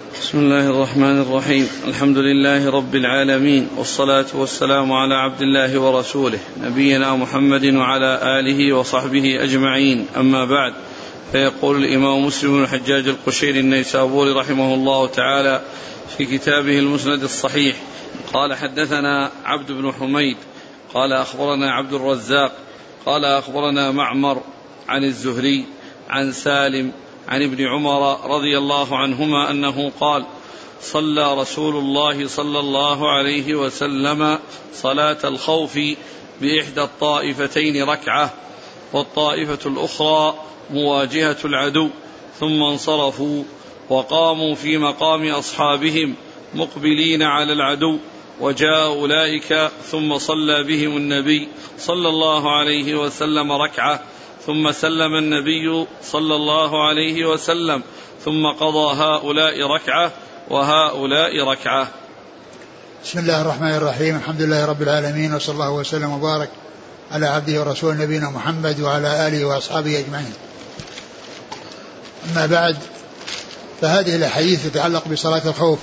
بسم الله الرحمن الرحيم. الحمد لله رب العالمين والصلاة والسلام على عبد الله ورسوله نبينا محمد وعلى آله وصحبه أجمعين. أما بعد فيقول الإمام مسلم بن الحجاج القشيري النيسابوري رحمه الله تعالى في كتابه المسند الصحيح قال حدثنا عبد بن حميد قال أخبرنا عبد الرزاق قال أخبرنا معمر عن الزهري عن سالم عن ابن عمر رضي الله عنهما أنه قال صلى رسول الله صلى الله عليه وسلم صلاة الخوف بإحدى الطائفتين ركعة والطائفة الأخرى مواجهة العدو ثم انصرفوا وقاموا في مقام أصحابهم مقبلين على العدو وجاء أولئك ثم صلى بهم النبي صلى الله عليه وسلم ركعة ثم سلم النبي صلى الله عليه وسلم ثم قضى هؤلاء ركعة وهؤلاء ركعة. بسم الله الرحمن الرحيم، الحمد لله رب العالمين وصلى الله وسلم وبارك على عبده ورسوله نبينا محمد وعلى آله وأصحابه أجمعين. أما بعد فهذه الأحاديث تتعلق بصلاة الخوف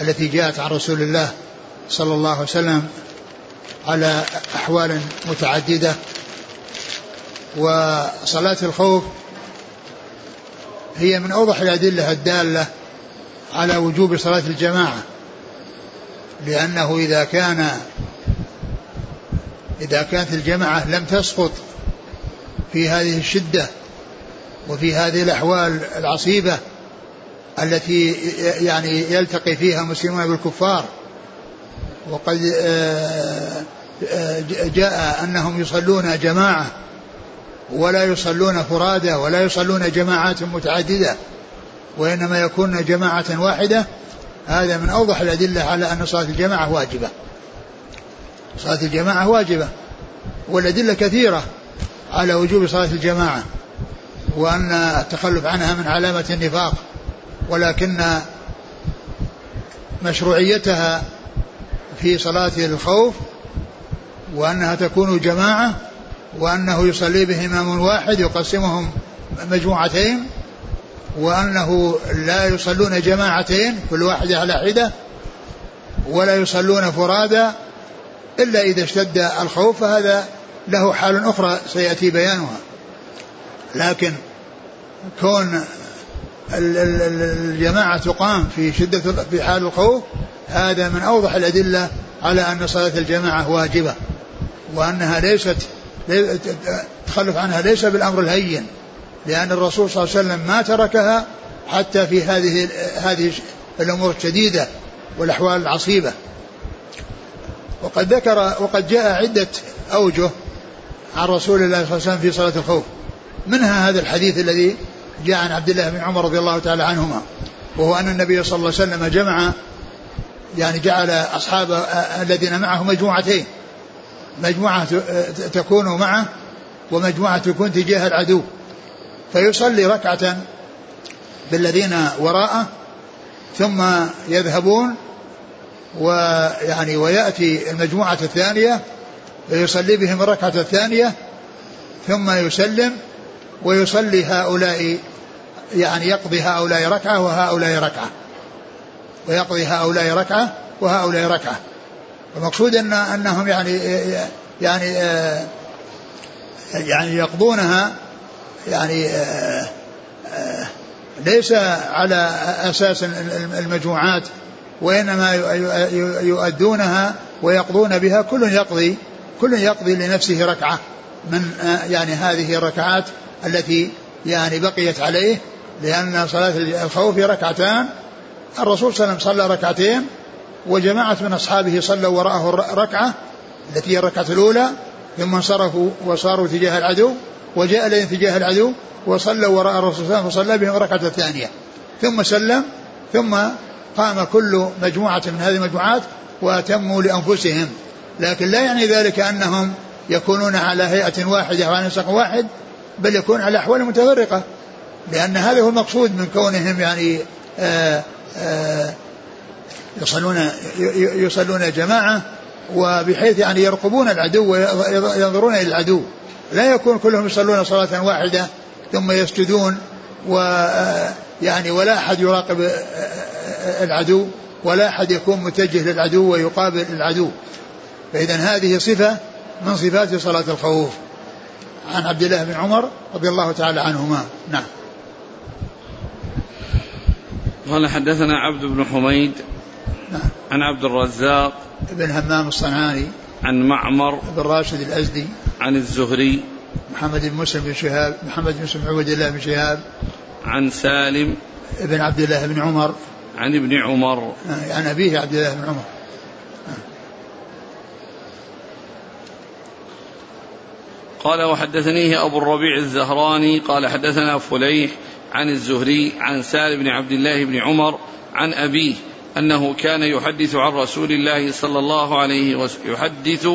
التي جاءت عن رسول الله صلى الله عليه وسلم على أحوال متعددة وصلاة الخوف هي من أوضح الأدلة الدالة على وجوب صلاة الجماعة لأنه إذا كان إذا كانت الجماعة لم تسقط في هذه الشدة وفي هذه الأحوال العصيبة التي يعني يلتقي فيها المسلمون بالكفار وقد آه، آه، جاء أنهم يصلون جماعة ولا يصلون فرادى ولا يصلون جماعات متعددة وإنما يكون جماعة واحدة. هذا من أوضح الأدلة على أن صلاة الجماعة واجبة. صلاة الجماعة واجبة والأدلة كثيرة على وجوب صلاة الجماعة وأن التخلف عنها من علامة النفاق ولكن مشروعيتها في صلاة الخوف وأنها تكون جماعة وأنه يصلي به إمام واحد يقسمهم مجموعتين وأنه لا يصلون جماعتين كل واحدة على حدة ولا يصلون فرادى إلا إذا اشتد الخوف فهذا له حال أخرى سيأتي بيانها. لكن كون الجماعة تقام في شدة في حال الخوف هذا من أوضح الأدلة على أن صلاة الجماعة واجبة وأنها ليست التخلف عنها ليس بالأمر الهين لأن الرسول صلى الله عليه وسلم ما تركها حتى في هذه هذه الأمور الشديدة والأحوال العصيبة. وقد ذكر وقد جاء عدة أوجه عن رسول الله صلى الله عليه وسلم في صلاة الخوف. منها هذا الحديث الذي جاء عن عبد الله بن عمر رضي الله تعالى عنهما وهو أن النبي صلى الله عليه وسلم جمع يعني جعل أصحاب الذين معه مجموعتين مجموعة تكون معه ومجموعة تكون تجاه العدو. فيصلي ركعة بالذين وراءه ثم يذهبون ويعني ويأتي المجموعة الثانية فيصلي بهم الركعة الثانية ثم يسلم ويصلي هؤلاء يعني يقضي هؤلاء ركعة وهؤلاء ركعة. ويقضي هؤلاء ركعة وهؤلاء ركعة. المقصود ان أنهم يعني يعني يعني يقضونها يعني ليس على أساس المجموعات وإنما يؤدونها ويقضون بها كل يقضي كل يقضي لنفسه ركعة من يعني هذه الركعات التي يعني بقيت عليه لأن صلاة الخوف ركعتان الرسول صلى الله عليه وسلم صلى ركعتين وجماعة من أصحابه صلوا وراءه ركعة التي هي الركعة الأولى ثم انصرفوا وصاروا تجاه العدو وجاء إليهم تجاه العدو وصلوا وراء الرسول صلى الله عليه وسلم فصلى بهم الركعة الثانية. ثم سلم ثم قام كل مجموعة من هذه المجموعات وأتموا لأنفسهم. لكن لا يعني ذلك أنهم يكونون على هيئة واحدة وعلى نسق واحد بل يكون على أحوال متفرقة لأن هذا هو المقصود من كونهم يعني آآ آآ يصلون يصلون جماعة وبحيث يعني يرقبون العدو وينظرون إلى العدو. لا يكون كلهم يصلون صلاة واحدة ثم يسجدون يعني ولا أحد يراقب العدو ولا أحد يكون متجه للعدو ويقابل العدو. فإذا هذه صفة من صفات صلاة الخوف. عن عبد الله بن عمر رضي الله تعالى عنهما. نعم. قال حدثنا عبد بن حميد نعم. عن عبد الرزاق بن همام الصنعاني عن معمر بن راشد الأزدي عن الزهري محمد بن مسلم بن شهاب محمد بن مسلم عبد الله بن شهاب عن سالم بن عبد الله بن عمر عن ابن عمر عن أبيه عبد الله بن عمر قال وحدثنيه أبو الربيع الزهراني قال حدثنا فليح عن الزهري عن سالم بن عبد الله بن عمر عن أبيه أنه كان يحدث عن رسول الله صلى الله عليه وسلم يحدث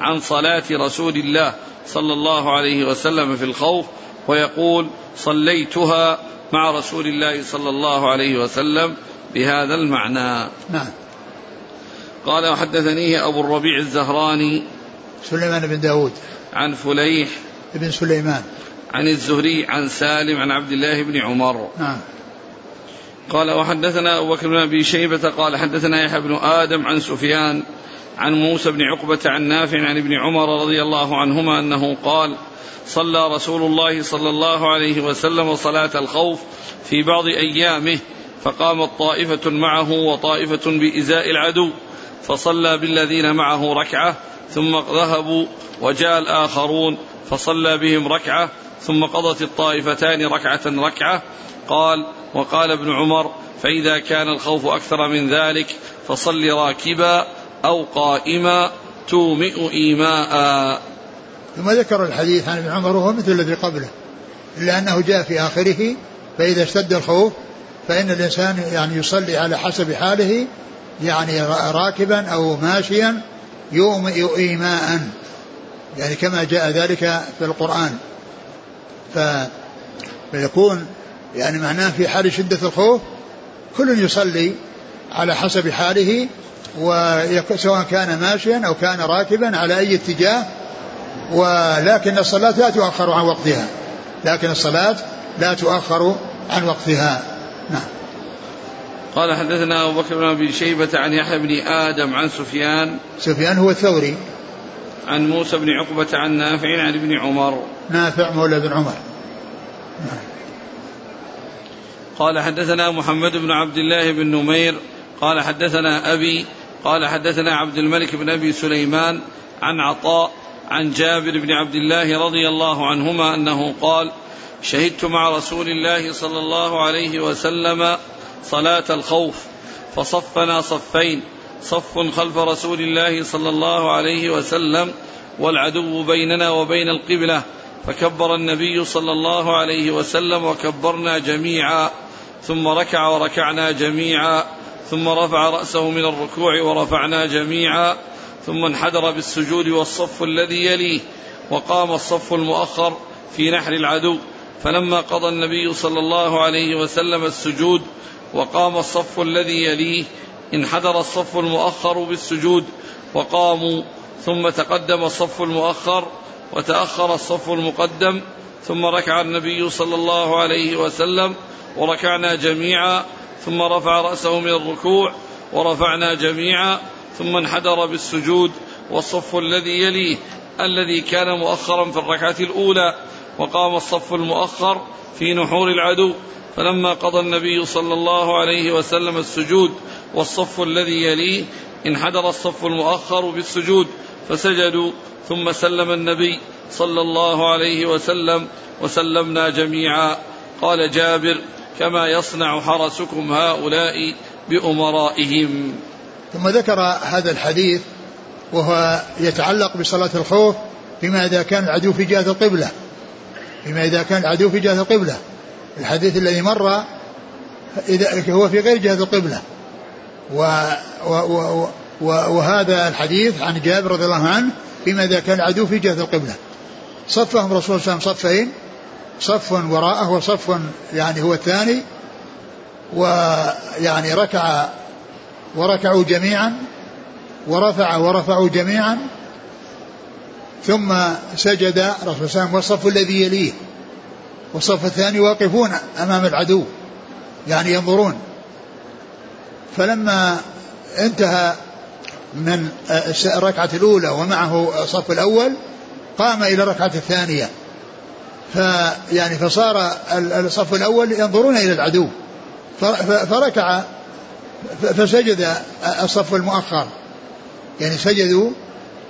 عن صلاة رسول الله صلى الله عليه وسلم في الخوف ويقول صليتها مع رسول الله صلى الله عليه وسلم بهذا المعنى. نعم. قال وحدثنيه أبو الربيع الزهراني سليمان بن داود. عن فليح بن سليمان. عن الزهري عن سالم عن عبد الله بن عمر. نعم. قال وحدثنا أبو بكر بن أبي شيبة قال حدثنا يحيى بن آدم عن سفيان عن موسى بن عقبة عن نافع عن ابن عمر رضي الله عنهما أنه قال صلى رسول الله صلى الله عليه وسلم صلاة الخوف في بعض أيامه فقامت طائفة معه وطائفة بإزاء العدو فصلى بالذين معه ركعة ثم ذهبوا وجاء الآخرون فصلى بهم ركعة ثم قضت الطائفتان ركعة ركعة قال وقال ابن عمر فإذا كان الخوف أكثر من ذلك فصل راكبا أو قائما تومئ إيماء. ثم ذكر الحديث عن ابن عمر وهو مثل الذي قبله إلا أنه جاء في آخره فإذا اشتد الخوف فإن الإنسان يعني يصلي على حسب حاله يعني راكبا أو ماشيا يومئ إيماء يعني كما جاء ذلك في القرآن. ف فيكون يعني معناه في حال شدة الخوف كل يصلي على حسب حاله وسواء كان ماشيا أو كان راكبا على أي اتجاه ولكن الصلاة لا تؤخر عن وقتها. لكن الصلاة لا تؤخر عن وقتها. نعم. قال حدثنا أبو بكر بن أبي شيبة عن يحيى بن آدم عن سفيان. سفيان هو الثوري. عن موسى بن عقبة عن نافع عن ابن عمر. نافع مولى بن عمر. نعم. قال حدثنا محمد بن عبد الله بن نمير قال حدثنا أبي قال حدثنا عبد الملك بن أبي سليمان عن عطاء عن جابر بن عبد الله رضي الله عنهما أنه قال شهدت مع رسول الله صلى الله عليه وسلم صلاة الخوف فصفنا صفين صف خلف رسول الله صلى الله عليه وسلم والعدو بيننا وبين القبلة فكبر النبي صلى الله عليه وسلم وكبرنا جميعا. ثم ركع وركعنا جميعا ثم رفع رأسه من الركوع ورفعنا جميعا ثم انحدر بالسجود والصف الذي يليه وقام الصف المؤخر في نحر العدو. فلما قضى النبي صلى الله عليه وسلم السجود وقام الصف الذي يليه انحدر الصف المؤخر بالسجود وقاموا ثم تقدم الصف المؤخر وتأخر الصف المقدم ثم ركع النبي صلى الله عليه وسلم وركعنا جميعا ثم رفع رأسه من الركوع ورفعنا جميعا ثم انحدر بالسجود والصف الذي يليه الذي كان مؤخرا في الركعة الأولى وقام الصف المؤخر في نحور العدو. فلما قضى النبي صلى الله عليه وسلم السجود والصف الذي يليه انحدر الصف المؤخر بالسجود فسجدوا ثم سلم النبي. صلى الله عليه وسلم وسلمنا جميعا. قال جابر كما يصنع حرسكم هؤلاء بأمرائهم. ثم ذكر هذا الحديث وهو يتعلق بصلاة الخوف فيما إذا كان العدو في جهة القبلة. فيما إذا كان العدو في جهة القبلة. الحديث الذي مر إذا هو في غير جهة القبلة. و و و و وهذا الحديث عن جابر رضي الله عنه فيما إذا كان العدو في جهة القبلة. صفهم الرسول صلى الله عليه وسلم صفين صف وراءه وصف يعني هو الثاني ويعني ركع وركعوا جميعا ورفع ورفعوا جميعا ثم سجد الرسول صلى الله عليه وسلم والصف الذي يليه والصف الثاني واقفون أمام العدو يعني ينظرون. فلما انتهى من الركعة الأولى ومعه الصف الأول قام إلى الركعة الثانية. فيعني فصار الصف الأول ينظرون إلى العدو. فركع فسجد الصف المؤخر. يعني سجدوا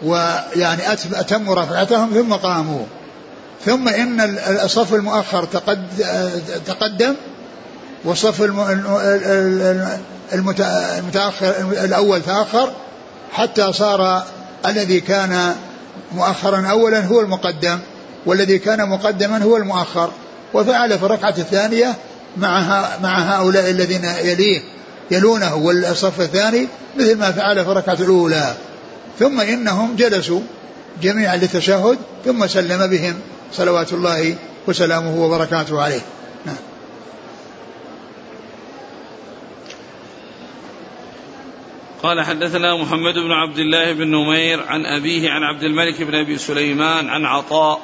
ويعني أتموا ركعتهم ثم قاموا. ثم إن الصف المؤخر تقدم والصف المتأخر الأول تأخر حتى صار الذي كان مؤخرا أولا هو المقدم والذي كان مقدما هو المؤخر. وفعل في الركعة الثانية مع مع هؤلاء الذين يليه يلونه والصف الثاني مثل ما فعل في الركعة الأولى. ثم إنهم جلسوا جميعا للتشهد ثم سلم بهم صلوات الله وسلامه وبركاته عليه. قال حدثنا محمد بن عبد الله بن نمير عن أبيه عن عبد الملك بن أبي سليمان عن عطاء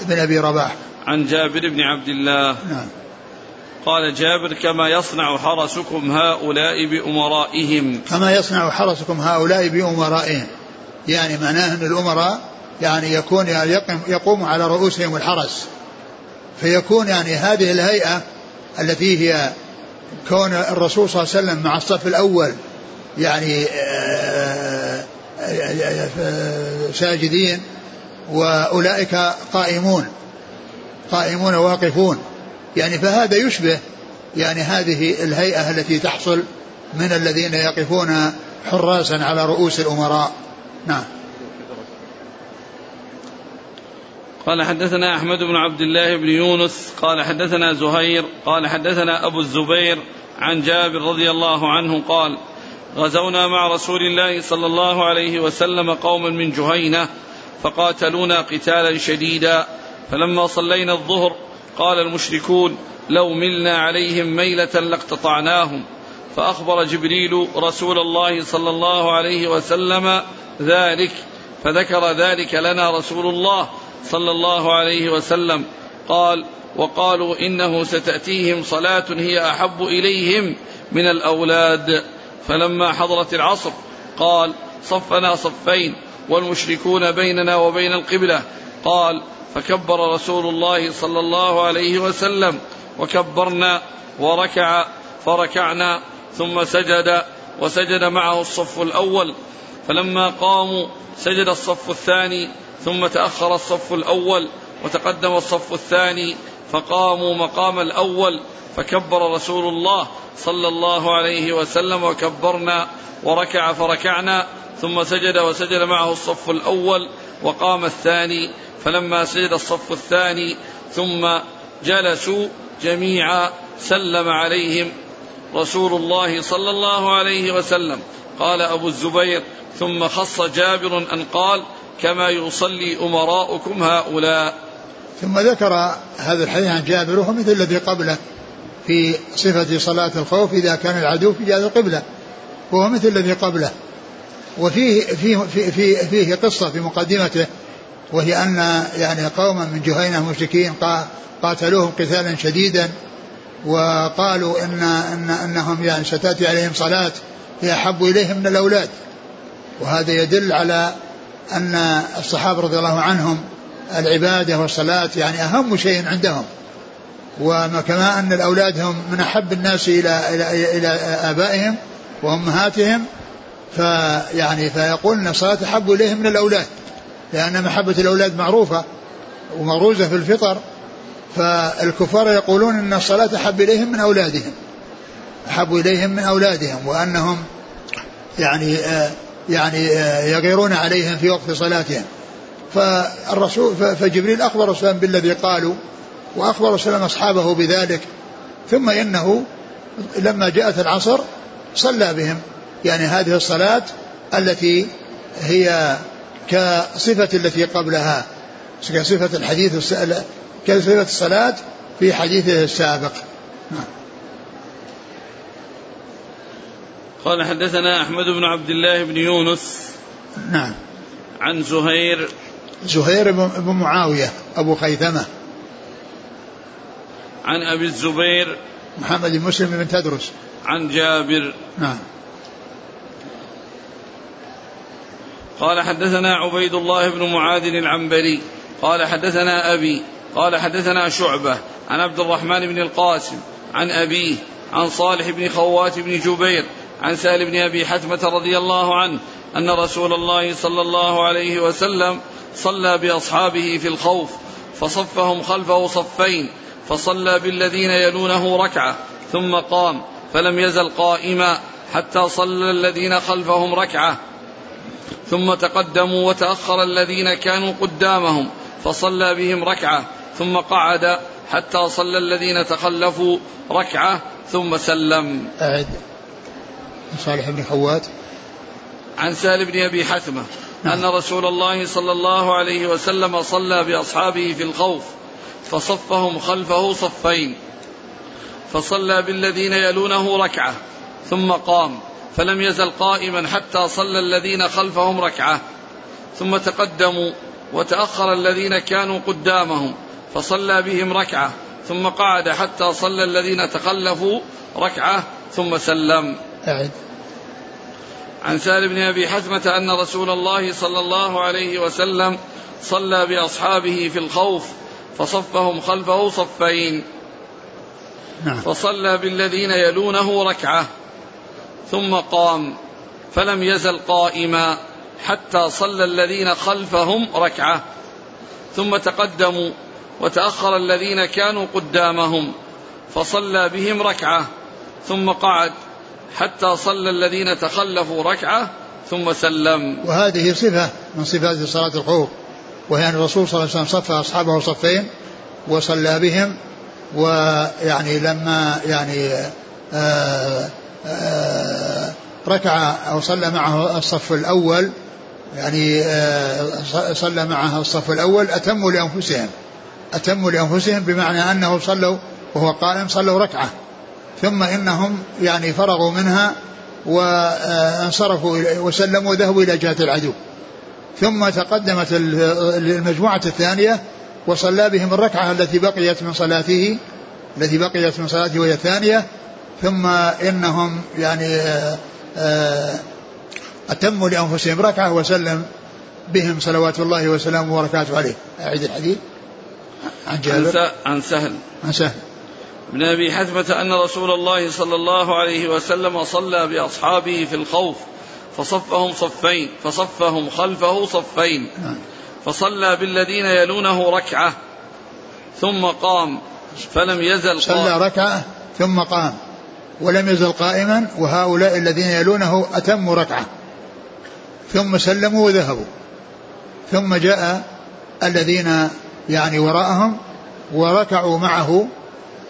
بن أبي رباح. عن جابر بن عبد الله. نعم. قال جابر كما يصنع حرسكم هؤلاء بأمرائهم. كما يصنع حرسكم هؤلاء بأمرائهم. يعني معناه أن الأمراء يعني يكون يعني يقوم على رؤوسهم الحرس. فيكون يعني هذه الهيئة التي هي كون الرسول صلى الله عليه وسلم مع الصف الأول يعني آه، آه، آه، ساجدين وأولئك قائمون قائمون واقفون. يعني فهذا يشبه يعني هذه الهيئة التي تحصل من الذين يقفون حراسا على رؤوس الأمراء. نعم. قال حدثنا أحمد بن عبد الله بن يونس قال حدثنا زهير قال حدثنا أبو الزبير عن جابر رضي الله عنه قال غزونا مع رسول الله صلى الله عليه وسلم قوما من جهينة فقاتلونا قتالا شديدا. فلما صلينا الظهر قال المشركون لو ملنا عليهم ميلة لاقتطعناهم. فأخبر جبريل رسول الله صلى الله عليه وسلم ذلك فذكر ذلك لنا رسول الله صلى الله عليه وسلم. قال وقالوا إنه ستأتيهم صلاة هي أحب إليهم من الأولاد. فلما حضرت العصر قال صفنا صفين والمشركون بيننا وبين القبلة. قال فكبر رسول الله صلى الله عليه وسلم وكبرنا وركع فركعنا ثم سجد وسجد معه الصف الأول. فلما قاموا سجد الصف الثاني ثم تأخر الصف الأول وتقدم الصف الثاني فقاموا مقام الأول فكبر رسول الله صلى الله عليه وسلم وكبرنا وركع فركعنا ثم سجد وسجد معه الصف الأول وقام الثاني فلما سجد الصف الثاني ثم جلسوا جميعا سلم عليهم رسول الله صلى الله عليه وسلم. قال أبو الزبير ثم خص جابر أن قال كما يصلي أمراؤكم هؤلاء. ثم ذكر هذا الحديث عن جابر وهو مثل الذي قبله في صفة صلاة الخوف إذا كان العدو في جهة القبلة وهو مثل الذي قبله. وفيه فيه, فيه, فيه قصة في مقدمته وهي أن يعني قوما من جهينة مشركين قاتلوهم قتالا شديدا وقالوا إن, إن أنهم يعني ستأتي عليهم صلاة هي أحب إليهم من الأولاد. وهذا يدل على أن الصحابة رضي الله عنهم العبادة والصلاة يعني أهم شيء عندهم. وما كما أن الأولاد هم من أحب الناس إلى إلى إلى آبائهم وأمهاتهم فيعني فيقول أن الصلاة أحب إليهم من الأولاد لأن محبة الأولاد معروفة ومغروزة في الفطر فالكفار يقولون أن الصلاة أحب إليهم من أولادهم أحب إليهم من أولادهم وأنهم يعني آه يعني آه يغيرون عليهم في وقت صلاتهم. فالرسول فجبريل أخبر الرسول بالذي قالوا وأخبر وسلم أصحابه بذلك. ثم إنه لما جاءت العصر صلى بهم. يعني هذه الصلاة التي هي كصفة التي قبلها كصفة الحديث كصفة الصلاة في حديثه السابق. نعم. قال حدثنا أحمد بن عبد الله بن يونس نعم. عن زهير زهير بن معاوية أبو خيثمة. عن أبي الزبير. محمد بن مسلم بن تدرس. عن جابر. نعم. قال حدثنا عبيد الله بن معاذ العنبري. قال حدثنا أبي. قال حدثنا شعبة. عن عبد الرحمن بن القاسم. عن أبيه. عن صالح بن خوات بن جبير. عن سهل بن أبي حتمة رضي الله عنه أن رسول الله صلى الله عليه وسلم صلى بأصحابه في الخوف فصفهم خلفه صفين فصلى بالذين يلونه ركعة ثم قام فلم يزل قائما حتى صلى الذين خلفهم ركعة. ثم تقدموا وتأخر الذين كانوا قدامهم فصلى بهم ركعة ثم قعد حتى صلى الذين تخلفوا ركعة ثم سلم. أعد. صالح بن خوات عن سال بن أبي حثمة. نعم. أن رسول الله صلى الله عليه وسلم صلى بأصحابه في الخوف فصفهم خلفه صفين. فصلى بالذين يلونه ركعة ثم قام فلم يزل قائما حتى صلى الذين خلفهم ركعة. ثم تقدموا وتأخر الذين كانوا قدامهم فصلى بهم ركعة. ثم قعد حتى صلى الذين تخلفوا ركعة ثم سلم. أعد. عن سال بن أبي حثمة أن رسول الله صلى الله عليه وسلم صلى بأصحابه في الخوف فصفهم خلفه صفين. نعم. فصلى بالذين يلونه ركعة ثم قام فلم يزل قائما حتى صلى الذين خلفهم ركعة. ثم تقدموا وتأخر الذين كانوا قدامهم فصلى بهم ركعة ثم قعد. حتى صلى الذين تخلفوا ركعة ثم سلم. وهذه صفة من صفات صلاة الخوف وهي أن الرسول صلى الله عليه وسلم صف أصحابه صفين وصلى بهم ويعني لما يعني آه، آه، ركع أو صلى معه الصف الأول يعني آه، صلى معه الصف الأول أتموا لأنفسهم. أتموا لأنفسهم بمعنى أنه صلوا وهو قائم صلوا ركعة. ثم إنهم يعني فرغوا منها وانصرفوا وسلموا وذهبوا إلى جهة العدو. ثم تقدمت المجموعة الثانية وصلى بهم الركعة التي بقيت من صلاته التي بقيت من صلاته وهي الثانية. ثم إنهم يعني آه، آه، أتموا لأنفسهم ركعة وسلم بهم صلوات الله وسلامه وبركاته عليه. أعيد الحديث. عن جابر. عن سهل. عن سهل. بن أبي حثمه أن رسول الله صلى الله عليه وسلم صلى بأصحابه في الخوف فصفهم صفين فصفهم خلفه صفين. فصلى بالذين يلونه ركعة ثم قام فلم يزل صلى ركعة ثم قام ولم يزل قائما وهؤلاء الذين يلونه اتموا ركعة ثم سلموا وذهبوا ثم جاء الذين يعني وراءهم وركعوا معه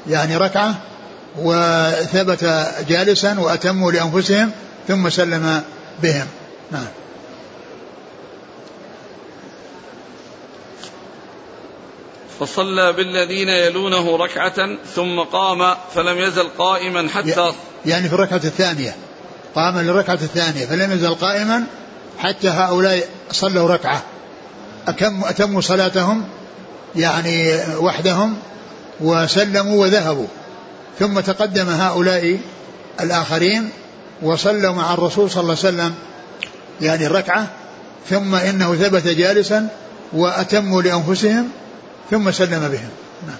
يعني ركعة وثبت جالسا وأتموا لأنفسهم ثم سلم بهم. نعم. فصلى بالذين يلونه ركعة ثم قام فلم يزل قائما حتى يعني في الركعة الثانية. قام للركعة الثانية فلم يزل قائما حتى هؤلاء صلوا ركعة. أتموا صلاتهم يعني وحدهم وسلموا وذهبوا ثم تقدم هؤلاء الآخرين وصلوا مع الرسول صلى الله عليه وسلم يعني الركعة ثم إنه ثبت جالسا وأتموا لأنفسهم ثم سلم بهم نعم.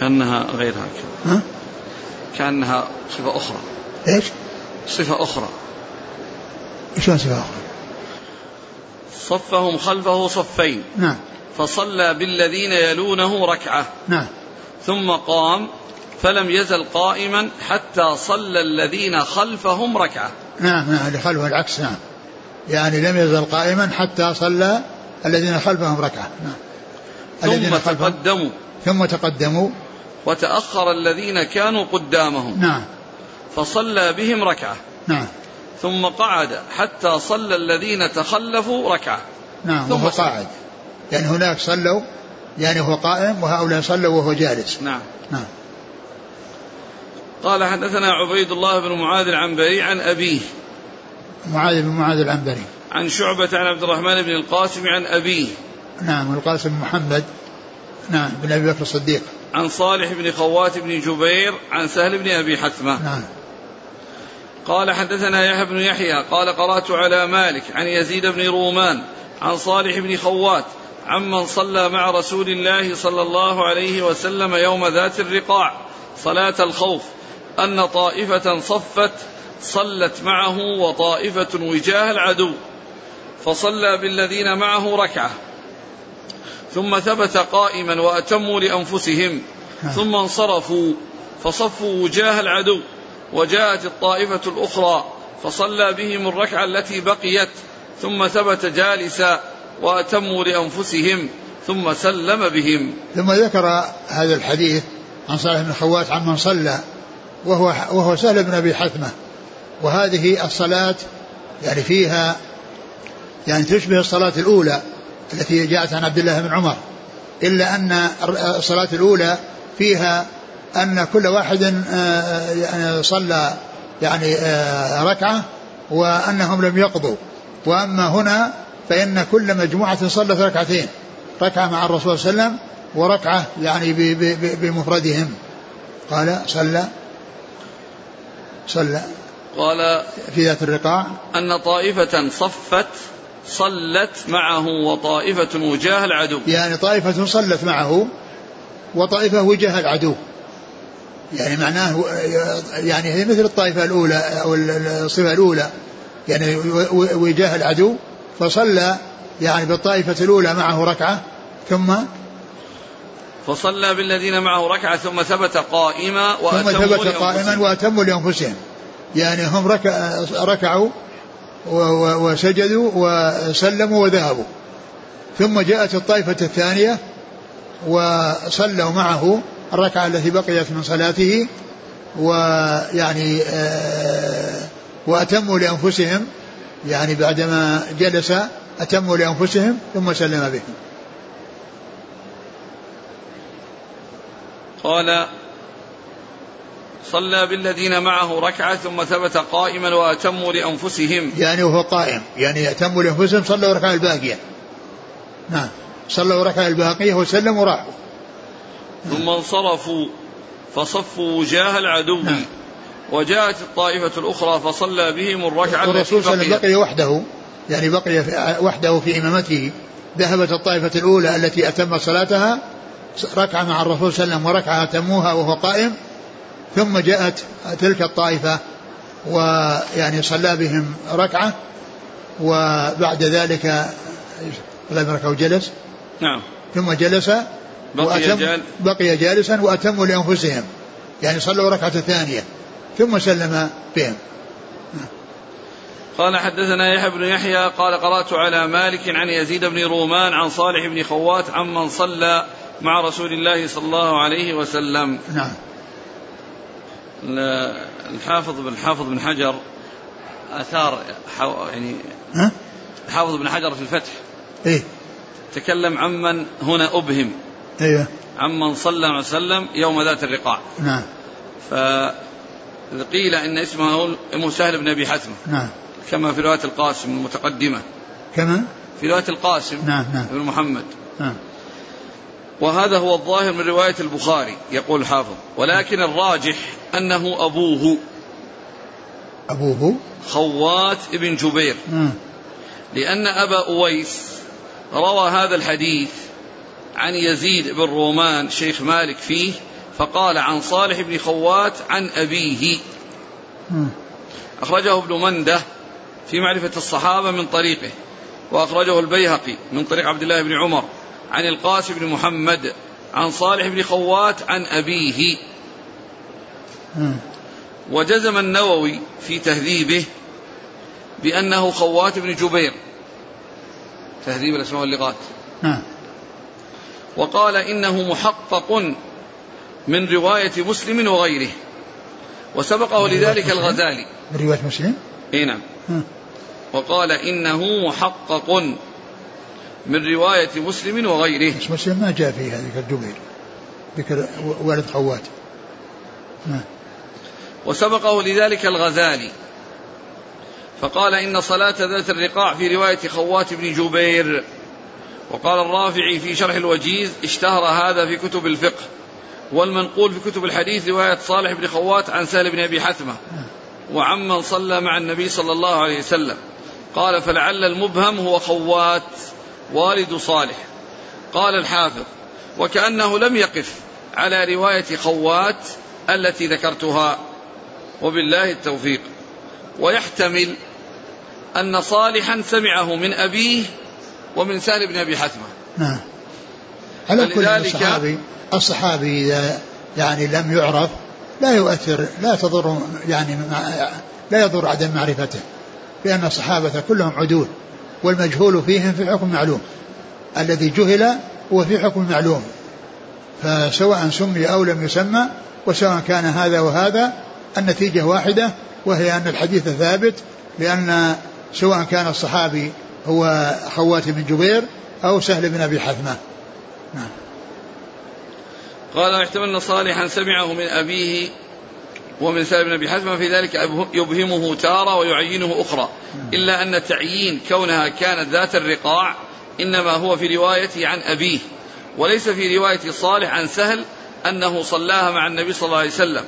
كأنها غير هكذا ها؟ كأنها صفة أخرى إيش؟ صفة أخرى شلون صفة أخرى؟ صفهم خلفه صفين نعم فصلى بالذين يلونه ركعة. نعم. ثم قام فلم يزل قائما حتى صلى الذين خلفهم ركعة. نعم نعم خلفه العكس نعم. يعني لم يزل قائما حتى صلى الذين خلفهم ركعة. نعم. ثم تقدموا. ثم تقدموا. وتأخر الذين كانوا قدامهم. نعم. فصلى بهم ركعة. نعم. ثم قعد حتى صلى الذين تخلفوا ركعة. نعم ثم وهو قاعد. يعني هناك صلوا يعني هو قائم وهؤلاء صلوا وهو جالس. نعم. نعم. قال حدثنا عبيد الله بن معاذ العنبري عن أبيه. معاذ بن معاذ العنبري. عن شعبة عن عبد الرحمن بن القاسم عن أبيه. نعم القاسم محمد. نعم بن أبي بكر الصديق. عن صالح بن خوات بن جبير عن سهل بن أبي حثمة. نعم. قال حدثنا يحيى بن يحيى قال قرأت على مالك عن يزيد بن رومان عن صالح بن خوات عمن صلى مع رسول الله صلى الله عليه وسلم يوم ذات الرقاع صلاة الخوف أن طائفة صفت صلت معه وطائفة وجاه العدو فصلى بالذين معه ركعة ثم ثبت قائما وأتموا لأنفسهم. ثم انصرفوا فصفوا وجاه العدو وجاءت الطائفة الأخرى فصلى بهم الركعة التي بقيت ثم ثبت جالسا وأتموا لأنفسهم ثم سلم بهم. ثم ذكر هذا الحديث عن صالح بن خوات عمن صلى وهو وهو سهل بن أبي حثمة. وهذه الصلاة يعني فيها يعني تشبه الصلاة الأولى التي جاءت عن عبد الله بن عمر إلا أن الصلاة الأولى فيها أن كل واحد آه، يعني صلى يعني آه، ركعة وأنهم لم يقضوا. وأما هنا فإن كل مجموعة صلت ركعتين ركعة مع الرسول صلى الله عليه وسلم وركعة يعني بمفردهم. قال صلى صلى قال في ذات الرقاع. أن طائفة صفت صلت معه وطائفة وجاه العدو. يعني طائفة صلت معه وطائفة وجاه العدو. يعني معناه يعني هي مثل الطائفة الأولى أو الصفة الأولى. يعني وجاه العدو فصلى يعني بالطائفة الأولى معه ركعة ثم فصلى بالذين معه ركعة ثم ثبت قائما ثم ثبت قائما وأتموا لأنفسهم. يعني هم ركع ركعوا وسجدوا وسلموا وذهبوا. ثم جاءت الطائفة الثانية وصلوا معه الركعة التي بقيت من صلاته ويعني آه، وأتموا لأنفسهم. يعني بعدما جلس أتموا لأنفسهم ثم سلم بهم قال صلى بالذين معه ركعة ثم ثبت قائما وأتموا لأنفسهم. يعني وهو قائم. يعني أتموا لأنفسهم صلوا ركعة الباقية. نعم. صلوا ركعة الباقية وسلموا وراحوا ثم انصرفوا فصفوا وجاه العدو. نعم. وجاءت الطائفة الأخرى فصلى بهم الركعة الرسول صلى الله عليه وسلم بقي وحده يعني بقي وحده في إمامته. ذهبت الطائفة الأولى التي أتم صلاتها ركعة مع الرسول صلى الله عليه وسلم وركعة أتموها وهو قائم. ثم جاءت تلك الطائفة ويعني صلى بهم ركعة وبعد ذلك الله ركعة وجلس نعم. ثم جلس بقي, جال بقي جالسا وأتموا لأنفسهم. يعني صلوا ركعة ثانية. ثم سلم بهم. قال حدثنا يحيى بن يحيى قال قرأت على مالك عن يزيد بن رومان عن صالح بن خوات عمن صلى مع رسول الله صلى الله عليه وسلم. نعم. الحافظ بن حافظ بن حجر أثار يعني ها؟ الحافظ بن حجر في الفتح. إيه. تكلم عمن هنا أبهم. أيوه. عمن صلى عليه وسلم يوم ذات الرقاع. نعم. فقيل إن اسمه ام سهل بن أبي حثمه نعم. كما في رواية القاسم المتقدمه كما؟ في رواية القاسم نعم نعم. بن محمد. نعم. وهذا هو الظاهر من رواية البخاري يقول الحافظ. ولكن الراجح أنه أبوه. أبوه؟ خوات ابن جبير. لأن أبا أويس روى هذا الحديث عن يزيد بن رومان شيخ مالك فيه فقال عن صالح بن خوات عن أبيه. أخرجه ابن منده في معرفة الصحابة من طريقه وأخرجه البيهقي من طريق عبد الله بن عمر عن القاسم بن محمد عن صالح بن خوات عن أبيه. وجزم النووي في تهذيبه بأنه خوات بن جبير. تهذيب الأسماء واللغات. وقال إنه محقق من رواية مسلم وغيره. وسبقه لذلك الغزالي. من رواية مسلم؟ اي نعم. وقال إنه محقق من رواية مسلم وغيره. بس مسلم ما جاء فيه هذيك الجبير ذكر والد خوات. وسبقه لذلك الغزالي. فقال إن صلاة ذات الرقاع في رواية خوات بن جبير. وقال الرافعي في شرح الوجيز اشتهر هذا في كتب الفقه. والمنقول في كتب الحديث رواية صالح بن خوات عن سهل بن أبي حثمة وعمن صلى مع النبي صلى الله عليه وسلم. قال فلعل المبهم هو خوات والد صالح. قال الحافظ وكأنه لم يقف على رواية خوات التي ذكرتها. وبالله التوفيق. ويحتمل أن صالحا سمعه من أبيه ومن سهل بن أبي حثمة. نعم. على كل الصحابي الصحابي إذا يعني لم يعرف لا يؤثر لا تضر يعني لا يضر عدم معرفته لأن الصحابة كلهم عدول والمجهول فيهم في حكم معلوم الذي جهل هو في حكم معلوم فسواء سمي أو لم يسمى وسواء كان هذا وهذا النتيجة واحدة وهي أن الحديث ثابت لأن سواء كان الصحابي هو خواتم بن جبير أو سهل بن أبي حثمة. نعم. قال احتملنا صالحا سمعه من أبيه ومن سهل بن أبي حثمة في ذلك يبهمه تارة ويعينه أخرى. إلا أن تعيين كونها كانت ذات الرقاع إنما هو في روايته عن أبيه وليس في رواية صالح عن سهل أنه صلاها مع النبي صلى الله عليه وسلم.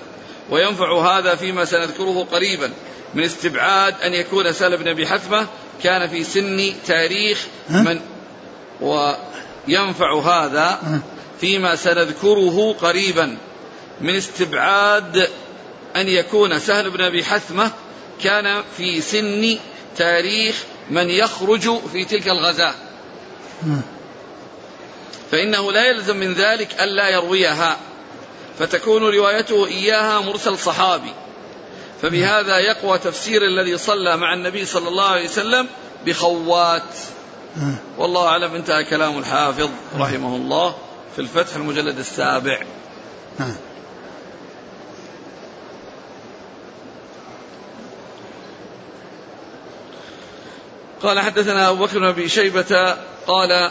وينفع هذا فيما سنذكره قريبا من استبعاد أن يكون سهل بن أبي حثمة كان في سن تاريخ من وينفع هذا فيما سنذكره قريبا من استبعاد أن يكون سهل بن أبي حثمة كان في سن تاريخ من يخرج في تلك الغزاة. فإنه لا يلزم من ذلك ألا يرويها. فتكون روايته إياها مرسل صحابي. فبهذا يقوى تفسير الذي صلى مع النبي صلى الله عليه وسلم بخوات. والله أعلم انتهى كلام الحافظ رحمه الله. في الفتح المجلد السابع. قال حدثنا أبو بكر بن أبي شيبة قال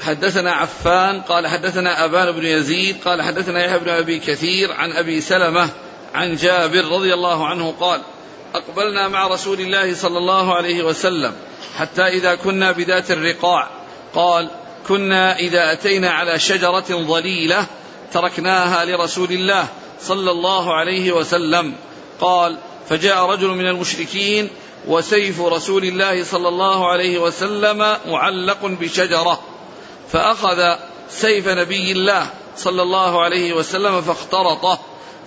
حدثنا عفان قال حدثنا أبان بن يزيد قال حدثنا يحيى بن أبي كثير عن أبي سلمة عن جابر رضي الله عنه قال أقبلنا مع رسول الله صلى الله عليه وسلم حتى إذا كنا بذات الرقاع. قال كنا إذا أتينا على شجرة ظليلة تركناها لرسول الله صلى الله عليه وسلم. قال فجاء رجل من المشركين وسيف رسول الله صلى الله عليه وسلم معلق بشجرة فأخذ سيف نبي الله صلى الله عليه وسلم فاخترطه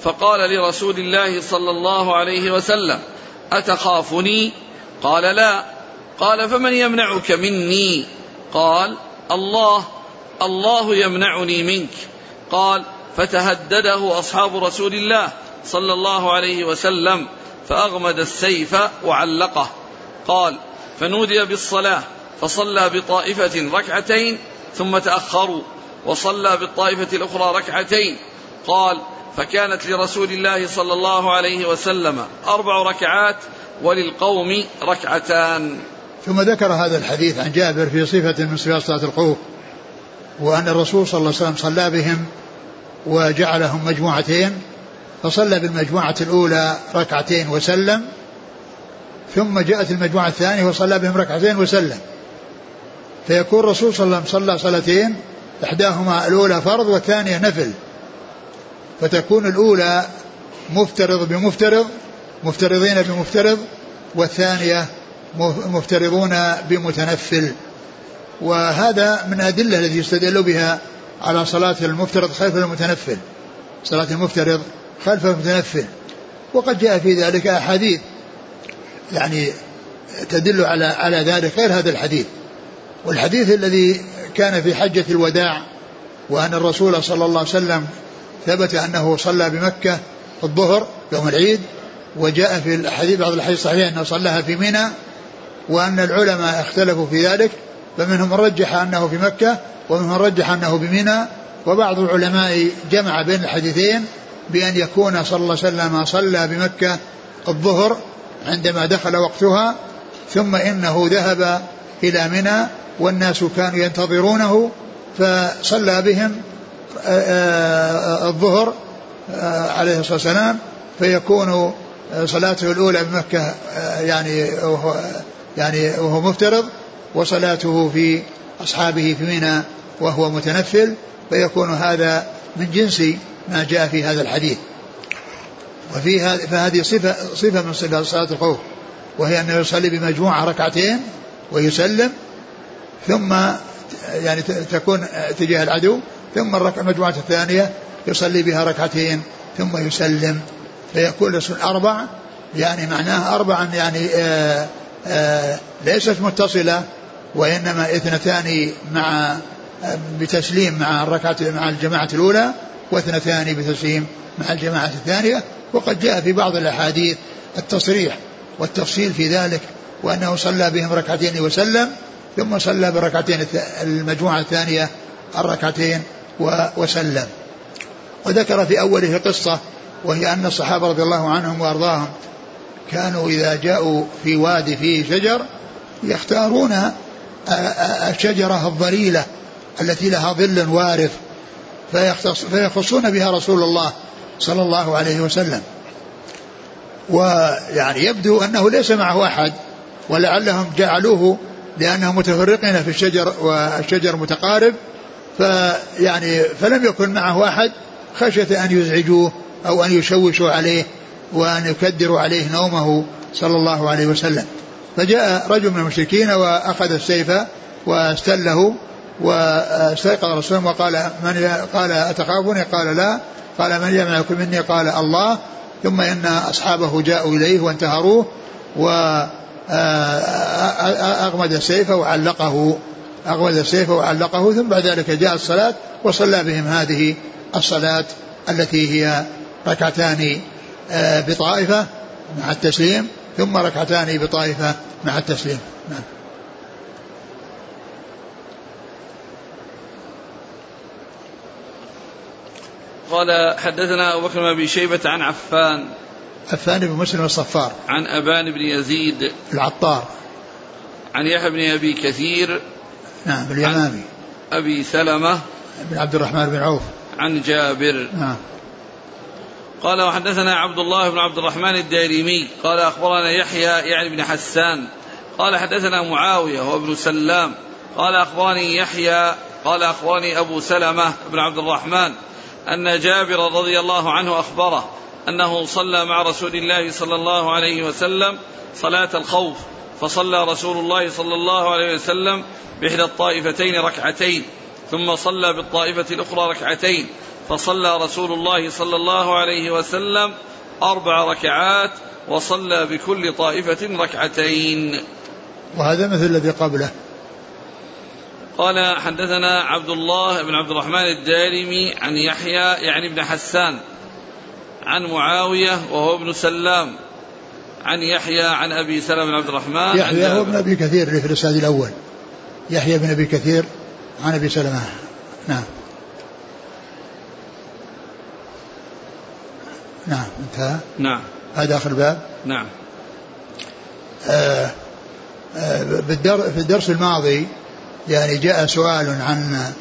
فقال لرسول الله صلى الله عليه وسلم أتخافني؟ قال لا. قال فمن يمنعك مني؟ قال الله الله يمنعني منك. قال فتهدده أصحاب رسول الله صلى الله عليه وسلم فأغمد السيف وعلقه. قال فنودي بالصلاة فصلى بطائفة ركعتين ثم تأخروا وصلى بالطائفة الأخرى ركعتين. قال فكانت لرسول الله صلى الله عليه وسلم أربع ركعات وللقوم ركعتان. ثم ذكر هذا الحديث عن جابر في صفة من صفات صلاة الخوف وأن الرسول صلى الله عليه وسلم صلى بهم وجعلهم مجموعتين فصلى بالمجموعة الأولى ركعتين وسلم ثم جاءت المجموعة الثانية وصلى بهم ركعتين وسلم. فيكون الرسول صلى الله عليه وسلم صلى صلاتين إحداهما الأولى فرض والثانية نفل. فتكون الأولى مفترض بمفترض مفترضين بمفترض والثانية مفترضون بمتنفل. وهذا من الأدلة التي يستدل بها على صلاة المفترض خلف المتنفل. صلاة المفترض خلف المتنفل. وقد جاء في ذلك أحاديث يعني تدل على على ذلك غير هذا الحديث. والحديث الذي كان في حجة الوداع وأن الرسول صلى الله عليه وسلم ثبت أنه صلى بمكة الظهر يوم العيد وجاء في الحديث بعض الحديث الصحيح أنه صلاها في منى وأن العلماء اختلفوا في ذلك فمنهم من رجح أنه في مكة ومنهم من رجح أنه بمنى وبعض العلماء جمع بين الحديثين بأن يكون صلى الله عليه وسلم صلى بمكة الظهر عندما دخل وقتها ثم إنه ذهب إلى منى والناس كانوا ينتظرونه فصلى بهم آه، آه، الظهر آه، عليه الصلاة والسلام فيكون صلاته الأولى بمكة يعني يعني وهو مفترض وصلاته في أصحابه في منى وهو متنفل فيكون هذا من جنس ما جاء في هذا الحديث. وفي فهذه صفة صفة من صفات صلاة الخوف وهي أنه يصلي بمجموعة ركعتين ويسلم ثم يعني تكون تجاه العدو ثم المجموعة الثانية يصلي بها ركعتين ثم يسلم. فيكون أربع يعني معناه أربعا يعني آه، ليست متصلة وإنما اثنتان مع بتسليم مع الركعة مع الجماعة الأولى واثنتان بتسليم مع الجماعة الثانية. وقد جاء في بعض الأحاديث التصريح والتفصيل في ذلك وأنه صلى بهم ركعتين وسلم ثم صلى بالركعتين المجموعة الثانية الركعتين وسلم. وذكر في أوله قصة وهي أن الصحابة رضي الله عنهم وأرضاهم كانوا إذا جاءوا في وادي فيه شجر يختارون الشجرة الظليلة التي لها ظل وارف فيخصون بها رسول الله صلى الله عليه وسلم. ويعني يبدو أنه ليس معه أحد ولعلهم جعلوه لأنهم متفرقين في الشجر والشجر متقارب فيعني فلم يكن معه أحد خشية أن يزعجوه أو أن يشوشوا عليه. وأن يكدروا عليه نومه صلى الله عليه وسلم. فجاء رجل من المشركين وأخذ السيف واستله واستيقظ الرسول وقال من قال أتخافني؟ قال لا. قال من يمنعكم مني؟ قال الله. ثم إن أصحابه جاءوا إليه وانتهروه وأغمد السيف وعلقه. أغمد السيف وعلقه ثم بعد ذلك جاء الصلاة وصلى بهم هذه الصلاة التي هي ركعتان. بطائفة مع التسليم ثم ركعتان بطائفة مع التسليم. نعم. قال حدثنا أبو بكر بن شيبة عن عفان. عفان بن مسلم الصفار. عن أبان بن يزيد. العطار. عن يحيى بن أبي كثير. نعم اليمامي. أبي سلمة. بن عبد الرحمن بن عوف. عن جابر. نعم. قال وحدثنا عبد الله بن عبد الرحمن الدارمي قال أخبرنا يحيى يعني بن حسان قال حدثنا معاوية وابن سلام قال أخبرني يحيى قال أخبرني أبو سلمة بن عبد الرحمن أن جابر رضي الله عنه أخبره أنه صلى مع رسول الله صلى الله عليه وسلم صلاة الخوف فصلى رسول الله صلى الله عليه وسلم بإحدى الطائفتين ركعتين ثم صلى بالطائفة الأخرى ركعتين فصلى رسول الله صلى الله عليه وسلم أربع ركعات وصلى بكل طائفة ركعتين. وهذا مثل الذي قبله. قال حدثنا عبد الله بن عبد الرحمن الدارمي عن يحيى يعني ابن حسان عن معاوية وهو ابن سلام عن يحيى عن أبي سلمة بن عبد الرحمن يحيى هو ابن أبي كثير في الإسناد الأول. يحيى بن أبي كثير عن أبي سلمة. نعم. نعم انتهى. نعم. هذا آخر الباب نعم. آه آه في الدرس الماضي يعني جاء سؤال عن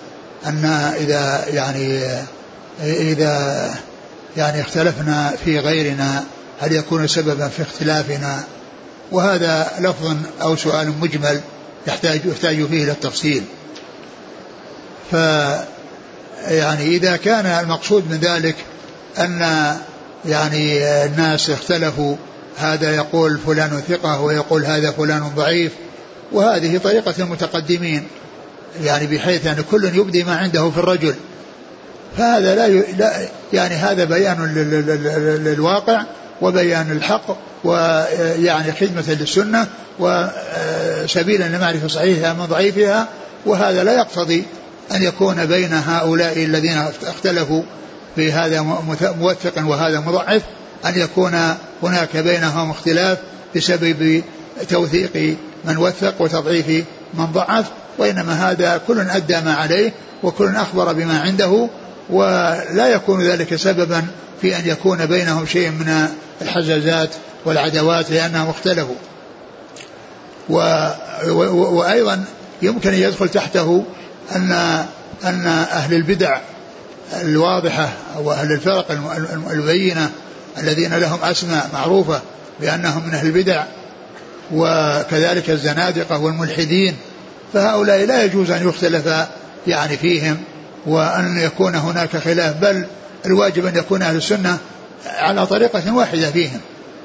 أن إذا يعني إذا يعني اختلفنا في غيرنا هل يكون سببا في اختلافنا؟ وهذا لفظ أو سؤال مجمل يحتاج يحتاج فيه إلى التفصيل. ف يعني إذا كان المقصود من ذلك أن يعني الناس اختلفوا. هذا يقول فلان ثقة ويقول هذا فلان ضعيف. وهذه طريقة المتقدمين. يعني بحيث أن كل يبدي ما عنده في الرجل. فهذا لا, ي... لا يعني هذا بيان للواقع وبيان الحق ويعني خدمة للسنة وسبيلا لمعرفة صحيحها من ضعيفها. وهذا لا يقتضي أن يكون بين هؤلاء الذين اختلفوا. في هذا موثق وهذا مضعف أن يكون هناك بينهم اختلاف بسبب توثيق من وثق وتضعيف من ضعف وإنما هذا كل أدى ما عليه وكل أخبر بما عنده ولا يكون ذلك سببا في أن يكون بينهم شيء من الحزازات والعداوات لأنهم اختلفوا. و و وأيضا يمكن أن يدخل تحته أن أن أهل البدع الواضحة أو أهل الفرق المبينة الذين لهم أسماء معروفة بأنهم من أهل البدع وكذلك الزنادقة والملحدين فهؤلاء لا يجوز أن يختلف يعني فيهم وأن يكون هناك خلاف بل الواجب أن يكون أهل السنة على طريقة واحدة فيهم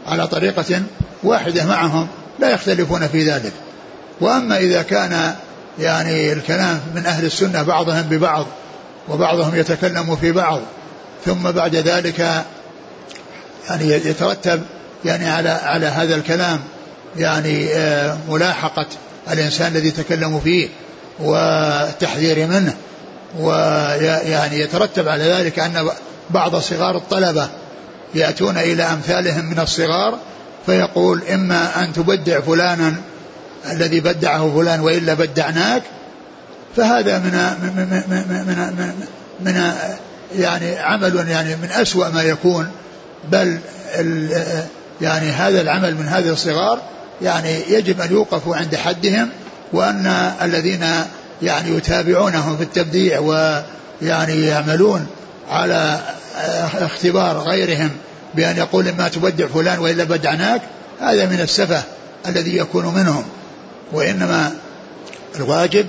على طريقة واحدة معهم لا يختلفون في ذلك. وأما إذا كان يعني الكلام من أهل السنة بعضهم ببعض وبعضهم يتكلم في بعض ثم بعد ذلك يعني يترتب يعني على على هذا الكلام يعني آه، ملاحقة الإنسان الذي تكلموا فيه والتحذير منه. ويعني يترتب على ذلك أن بعض صغار الطلبة يأتون إلى أمثالهم من الصغار فيقول إما أن تبدع فلانا الذي بدعه فلان وإلا بدعناك فهذا من من من من, من, يعني عمل يعني من أسوأ ما يكون. بل يعني هذا العمل من هذه الصغار يعني يجب أن يوقفوا عند حدهم وأن الذين يعني يتابعونهم في التبديع ويعني يعملون على اختبار غيرهم بأن يقول إما تبدع فلان وإلا بدعناك هذا من السفة الذي يكون منهم. وإنما الواجب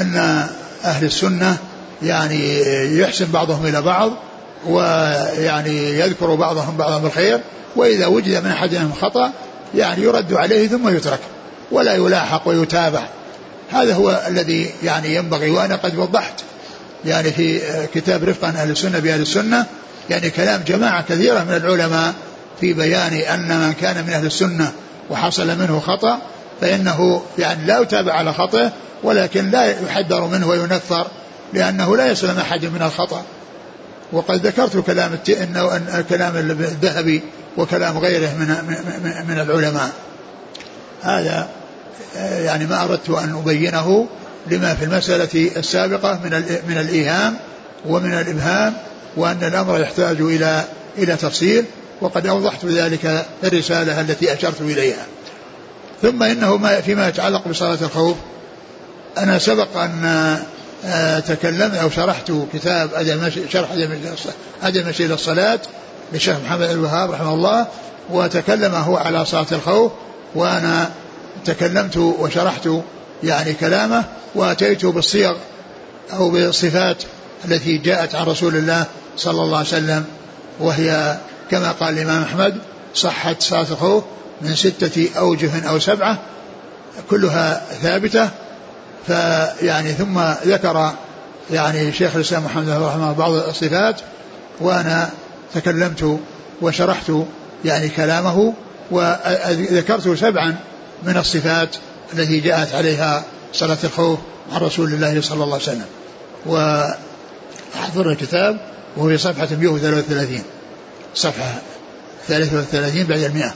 أن أهل السنة يعني يحسن بعضهم إلى بعض ويعني يذكر بعضهم بعضهم بالخير وإذا وجد من أحدهم خطأ يعني يرد عليه ثم يترك ولا يلاحق ويتابع. هذا هو الذي يعني ينبغي وأنا قد وضحت يعني في كتاب رفقا أهل السنة بأهل السنة يعني كلام جماعة كثيرة من العلماء في بيان أن من كان من أهل السنة وحصل منه خطأ فإنه يعني لا يتابع على خطأه ولكن لا يحذر منه وينفر لأنه لا يسلم أحد من الخطأ وقد ذكرت كلام كلام الذهبي وكلام غيره من من العلماء هذا يعني ما أردت أن أبينه لما في المسألة السابقة من من الإيهام ومن الإبهام وأن الأمر يحتاج إلى إلى تفصيل وقد أوضحت ذلك الرسالة التي أشرت إليها. ثم إنه ما فيما يتعلق بصلاة الخوف أنا سبق أن آه، تكلمت أو شرحت كتاب شرح ادب المشي إلى الصلاة للشيخ محمد الوهاب رحمه الله وتكلم هو على صلاة الخوف وأنا تكلمت وشرحت يعني كلامه وأتيت بالصيغ أو بالصفات التي جاءت عن رسول الله صلى الله عليه وسلم وهي كما قال الإمام أحمد صحت صلاة الخوف من ستة أوجه أو سبعة كلها ثابتة فيعني ثم ذكر يعني شيخ الإسلام محمد بن رحمه بعض الصفات وأنا تكلمت وشرحت يعني كلامه وذكرت سبعا من الصفات التي جاءت عليها صلاة الخوف عن رسول الله صلى الله عليه وسلم. وأحضر الكتاب وهو في صفحة 133 صفحة 33 بعد المئة.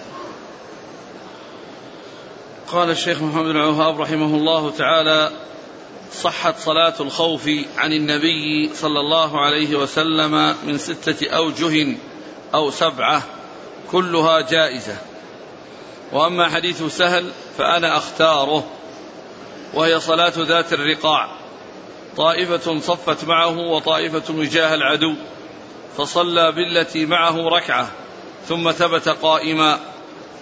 قال الشيخ محمد بن الوهاب رحمه الله تعالى صحت صلاة الخوف عن النبي صلى الله عليه وسلم من ستة أوجه أو سبعة كلها جائزة. وأما حديث سهل فأنا أختاره وهي صلاة ذات الرقاع. طائفة صفت معه وطائفة وجاه العدو فصلى بالتي معه ركعة ثم ثبت قائما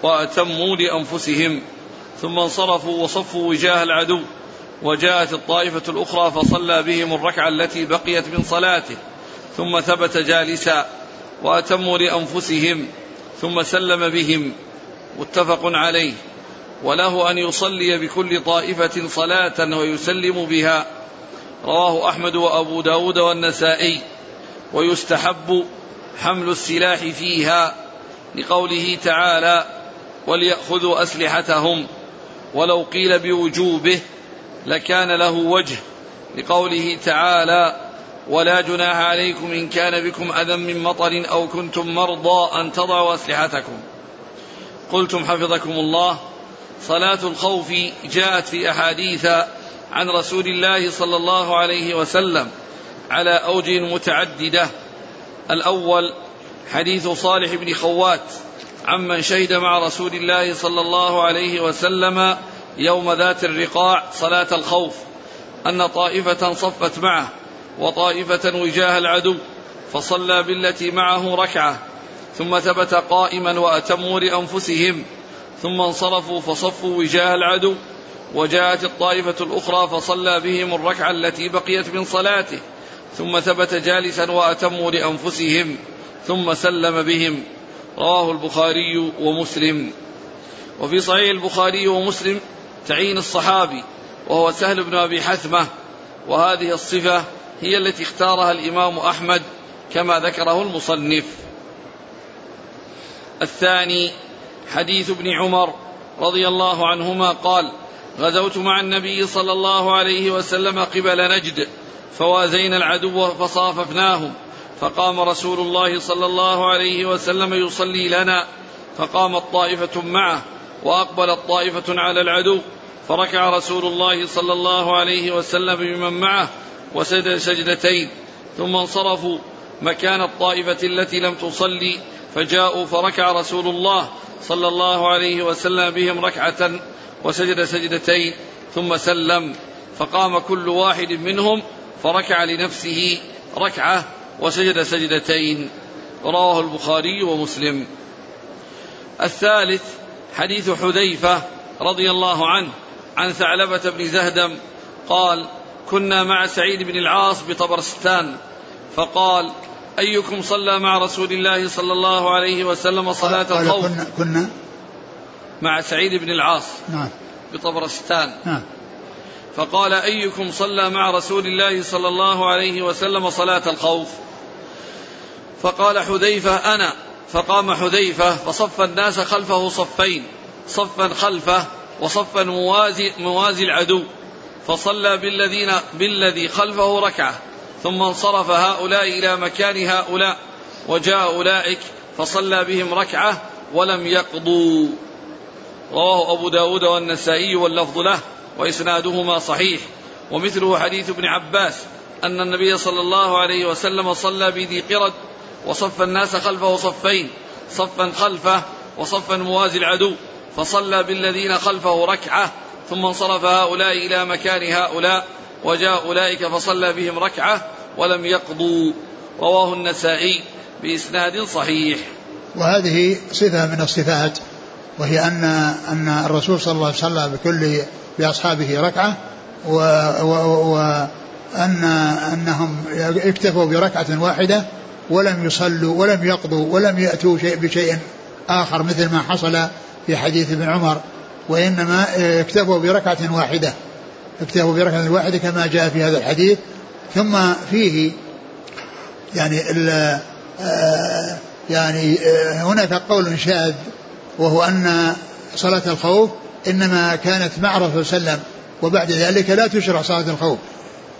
وأتموا لأنفسهم ثم انصرفوا وصفوا وجاه العدو وجاءت الطائفة الأخرى فصلى بهم الركعة التي بقيت من صلاته ثم ثبت جالسا وأتموا لأنفسهم ثم سلم بهم متفق عليه وله أن يصلي بكل طائفة صلاة ويسلم بها رواه أحمد وأبو داود والنسائي ويستحب حمل السلاح فيها لقوله تعالى وليأخذوا أسلحتهم ولو قيل بوجوبه لكان له وجه لقوله تعالى ولا جناح عليكم إن كان بكم أذى من مطر أو كنتم مرضى أن تضعوا أسلحتكم. قلتم حفظكم الله. صلاة الخوف جاءت في أحاديث عن رسول الله صلى الله عليه وسلم على أوجه متعددة. الأول حديث صالح بن خوات عمن شهد مع رسول الله صلى الله عليه وسلم يوم ذات الرقاع صلاة الخوف أن طائفة صفت معه وطائفة وجاه العدو فصلى بالتي معه ركعة ثم ثبت قائما وأتموا لأنفسهم ثم انصرفوا فصفوا وجاه العدو وجاءت الطائفة الأخرى فصلى بهم الركعة التي بقيت من صلاته ثم ثبت جالسا وأتموا لأنفسهم ثم سلم بهم. رواه البخاري ومسلم. وفي صحيح البخاري ومسلم تعيين الصحابي وهو سهل بن أبي حثمة. وهذه الصفة هي التي اختارها الإمام أحمد كما ذكره المصنف. الثاني حديث ابن عمر رضي الله عنهما قال غزوت مع النبي صلى الله عليه وسلم قبل نجد فوازينا العدو فصاففناهم. فقام رسول الله صلى الله عليه وسلم يصلي لنا فقامت طائفة معه وأقبلت طائفة على العدو فركع رسول الله صلى الله عليه وسلم بمن معه وسجد سجدتين ثم انصرفوا مكان الطائفة التي لم تصلي فجاءوا فركع رسول الله صلى الله عليه وسلم بهم ركعة وسجد سجدتين ثم سلم فقام كل واحد منهم فركع لنفسه ركعة وسجد سجدتين رواه البخاري ومسلم. الثالث حديث حذيفة رضي الله عنه عن ثعلبة بن زهدم قال كنا مع سعيد بن العاص بطبرستان فقال أيكم صلى مع رسول الله صلى الله عليه وسلم صلاة الخوف؟ كنا, كنا مع سعيد بن العاص نعم. بطبرستان. نعم. فقال أيكم صلى مع رسول الله صلى الله عليه وسلم صلاة الخوف؟ فقال حذيفة أنا. فقام حذيفة فصف الناس خلفه صفين. صفا خلفه وصفا موازي, موازي العدو. فصلى بالذين بالذي خلفه ركعة. ثم انصرف هؤلاء إلى مكان هؤلاء. وجاء أولئك فصلى بهم ركعة ولم يقضوا. رواه أبو داود والنسائي واللفظ له وإسنادهما صحيح. ومثله حديث ابن عباس أن النبي صلى الله عليه وسلم صلى بذي قرد وصف الناس خلفه صفين صفا خلفه وصفا موازي العدو. فصلى بالذين خلفه ركعة ثم انصرف هؤلاء إلى مكان هؤلاء وجاء أولئك فصلى بهم ركعة ولم يقضوا. رواه النسائي بإسناد صحيح. وهذه صفة من الصفات وهي أن أن الرسول صلى الله عليه وسلم بكل بأصحابه ركعة وأن أنهم اكتفوا بركعة واحدة ولم يصلوا ولم يقضوا ولم يأتوا شيء بشيء آخر مثل ما حصل في حديث ابن عمر وإنما اكتفوا بركعة واحدة. اكتفوا بركعة واحدة كما جاء في هذا الحديث. ثم فيه يعني آه، يعني آه، هناك قول شاذ وهو أن صلاة الخوف إنما كانت مع الرسول صلى الله عليه وسلم وبعد ذلك لا تشرع صلاة الخوف.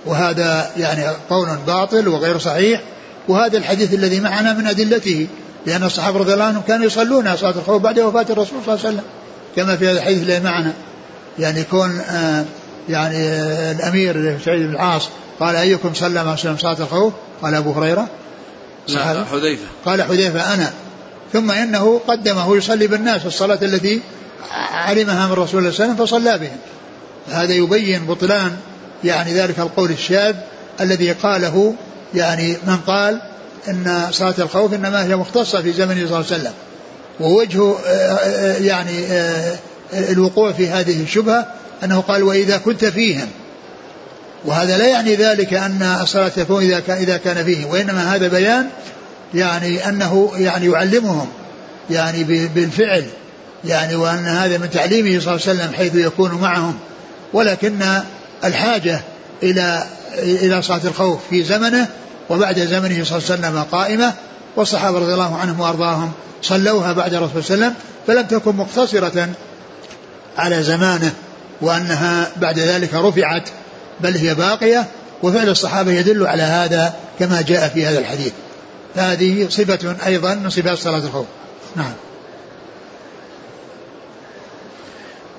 وهذا يعني قول باطل وغير صحيح. وهذا الحديث الذي معنا من أدلته لأن الصحابة رضي الله عنهم كانوا يصلون صلاة الخوف بعد وفاة الرسول صلى الله عليه وسلم كما في هذا الحديث الذي معنا. يعني يكون آه يعني آه الأمير سعيد بن العاص قال أيكم صلى مع صلاة الخوف؟ قال أبو هريرة. لا حذيفة. قال حذيفة أنا. ثم إنه قدمه يصلي بالناس الصلاة التي علمها من رسول الله صلى الله عليه وسلم فصلى بهم هذا يبين بطلان يعني ذلك القول الشاذ الذي قاله يعني من قال إن صلاة الخوف إنما هي مختصة في زمنه صلى الله عليه وسلم. ووجه آه، آه، يعني آه، الوقوع في هذه الشبهة أنه قال وإذا كنت فيهم. وهذا لا يعني ذلك أن الصلاه تكون إذا كان إذا كان فيهم وإنما هذا بيان يعني أنه يعني يعلمهم يعني بالفعل يعني وأن هذا من تعليمه صلى الله عليه وسلم حيث يكون معهم. ولكن الحاجة إلى إلى صلاة الخوف في زمنه وبعد زمنه صلى الله عليه وسلم قائمة والصحابة رضي الله عنهم وأرضاهم صلوها بعد الرسول صلى الله عليه وسلم فلم تكن مقتصرة على زمانه وأنها بعد ذلك رفعت بل هي باقية وفعل الصحابة يدل على هذا كما جاء في هذا الحديث. هذه صفة أيضا من صفات صلاة الخوف. نعم.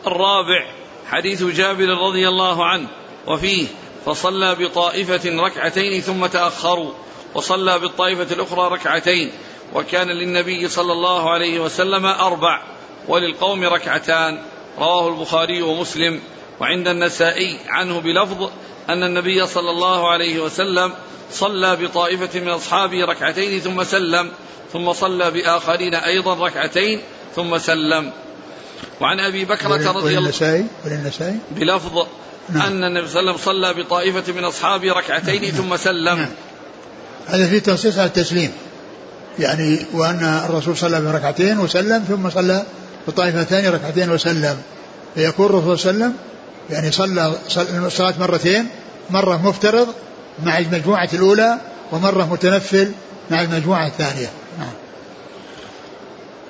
الرابع حديث جابر رضي الله عنه وفيه فصلى بطائفة ركعتين ثم تأخروا وصلى بالطائفة الأخرى ركعتين وكان للنبي صلى الله عليه وسلم أربع وللقوم ركعتان. رواه البخاري ومسلم. وعند النسائي عنه بلفظ أن النبي صلى الله عليه وسلم صلى بطائفة من أصحابه ركعتين ثم سلم ثم صلى بآخرين أيضا ركعتين ثم سلم. وعن أبي بكرة رضي الله وللنسائي وللنسائي بلفظ نعم. أن النبي صلى الله عليه وسلم صلى بطائفة من أصحابه ركعتين نعم. ثم سلم نعم. هذا في تنصيص على التسليم يعني وأن الرسول صلى بركعتين وسلم ثم صلى بطائفة ثانية ركعتين وسلم فيكون الرسول صلى الله عليه وسلم يعني صلى الصلاة مرتين مرة مفترض مع المجموعة الأولى ومرة متنفل مع المجموعة الثانية نعم.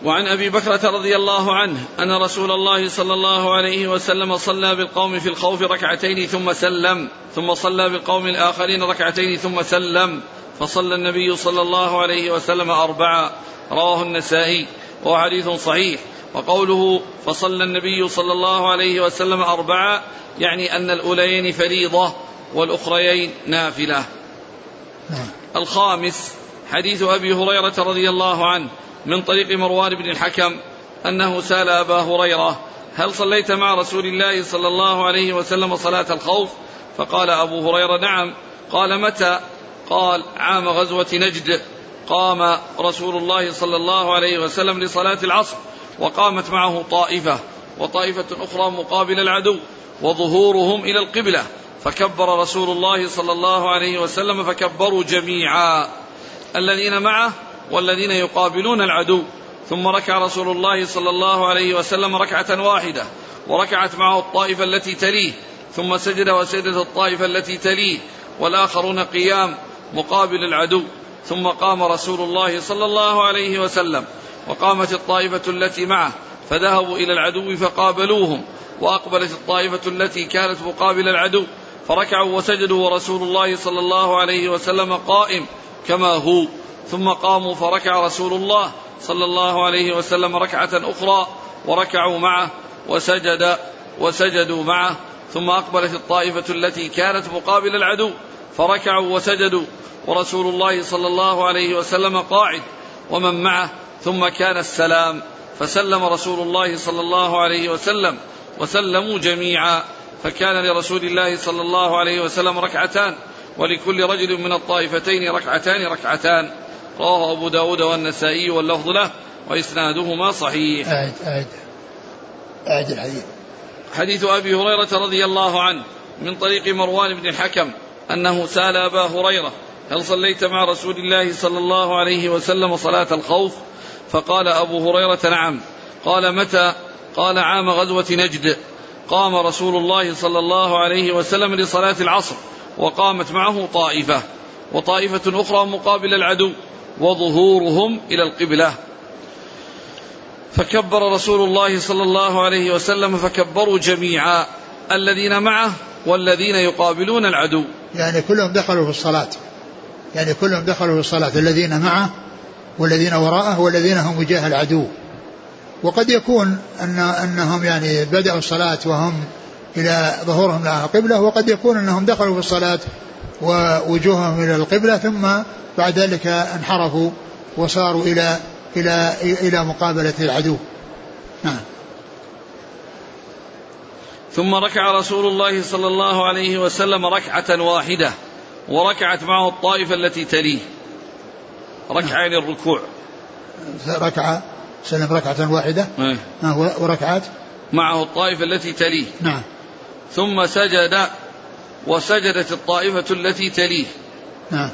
وعن أبي بكرة رضي الله عنه أن رسول الله صلى الله عليه وسلم صلى بالقوم في الخوف ركعتين ثم سلم ثم صلى بالقوم الآخرين ركعتين ثم سلم فصلى النبي صلى الله عليه وسلم اربعا رواه النسائي وهو حديث صحيح وقوله فصلى النبي صلى الله عليه وسلم أربعة يعني أن الأوليين فريضة والأخريين نافلة نعم. الخامس حديث أبي هريرة رضي الله عنه من طريق مروان بن الحكم أنه سأل أبا هريرة هل صليت مع رسول الله صلى الله عليه وسلم صلاة الخوف؟ فقال أبو هريرة نعم. قال متى؟ قال عام غزوة نجد. قام رسول الله صلى الله عليه وسلم لصلاة العصر وقامت معه طائفة وطائفة أخرى مقابل العدو وظهورهم إلى القبلة. فكبر رسول الله صلى الله عليه وسلم فكبروا جميعا. الذين معه والذين يقابلون العدو. ثم ركع رسول الله صلى الله عليه وسلم ركعة واحدة وركعت معه الطائفة التي تليه ثم سجد وسجدت الطائفة التي تليه والآخرون قيام مقابل العدو. ثم قام رسول الله صلى الله عليه وسلم وقامت الطائفة التي معه فذهبوا إلى العدو فقابلوهم وأقبلت الطائفة التي كانت مقابل العدو فركعوا وسجدوا ورسول الله صلى الله عليه وسلم قائم كما هو. ثم قاموا فركع رسول الله صلى الله عليه وسلم ركعة أخرى وركعوا معه وسجد وسجدوا معه ثم أقبلت الطائفة التي كانت مقابل العدو فركعوا وسجدوا ورسول الله صلى الله عليه وسلم قاعد ومن معه ثم كان السلام فسلم رسول الله صلى الله عليه وسلم وسلموا جميعا فكان لرسول الله صلى الله عليه وسلم ركعتان ولكل رجل من الطائفتين ركعتان ركعتان رواه أبو داود والنسائي واللفظ له وإسنادهما صحيح. أعد أعد. أعد الحديث. حديث أبي هريرة رضي الله عنه من طريق مروان بن الحكم أنه سأل أبا هريرة هل صليت مع رسول الله صلى الله عليه وسلم صلاة الخوف؟ فقال أبو هريرة نعم. قال متى؟ قال عام غزوة نجد. قام رسول الله صلى الله عليه وسلم لصلاة العصر وقامت معه طائفة وطائفة أخرى مقابل العدو. وظهورهم إلى القبلة. فكبر رسول الله صلى الله عليه وسلم فكبروا جميعا الذين معه والذين يقابلون العدو. يعني كلهم دخلوا في الصلاة. يعني كلهم دخلوا في الصلاة الذين معه والذين وراءه والذين هم وجاه العدو. وقد يكون أن أنهم يعني بدأوا الصلاة وهم إلى ظهورهم لها قبلة وقد يكون أنهم دخلوا في الصلاة ووجوههم إلى القبلة ثم بعد ذلك انحرفوا وصاروا إلى إلى إلى مقابلة العدو. نعم. ثم ركع رسول الله صلى الله عليه وسلم ركعة واحدة وركعت معه الطائفة التي تليه. ركعين الركوع. ركعة سلم ركعة واحدة. إيه؟ وركعات معه الطائفة التي تليه. نعم. ثم سجد وسجدت الطائفة التي تليه. نعم.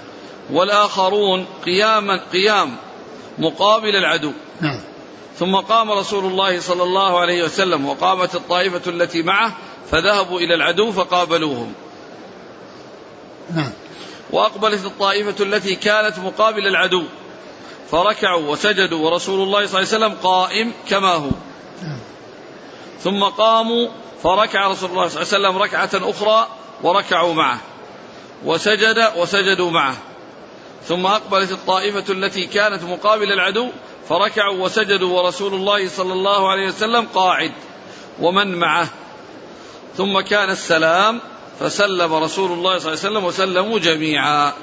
والآخرون قياما قيام مقابل العدو. نعم. ثم قام رسول الله صلى الله عليه وسلم وقامت الطائفة التي معه فذهبوا إلى العدو فقابلوهم. نعم. وأقبلت الطائفة التي كانت مقابل العدو. فركعوا وسجدوا ورسول الله صلى الله عليه وسلم قائم كما هو. ثم قاموا فركع رسول الله صلى الله عليه وسلم ركعة أخرى وركعوا معه وسجد وسجدوا معه. ثم أقبلت الطائفة التي كانت مقابل العدو فركعوا وسجدوا ورسول الله صلى الله عليه وسلم قاعد ومن معه. ثم كان السلام فسلم رسول الله صلى الله عليه وسلم وسلموا جميعا.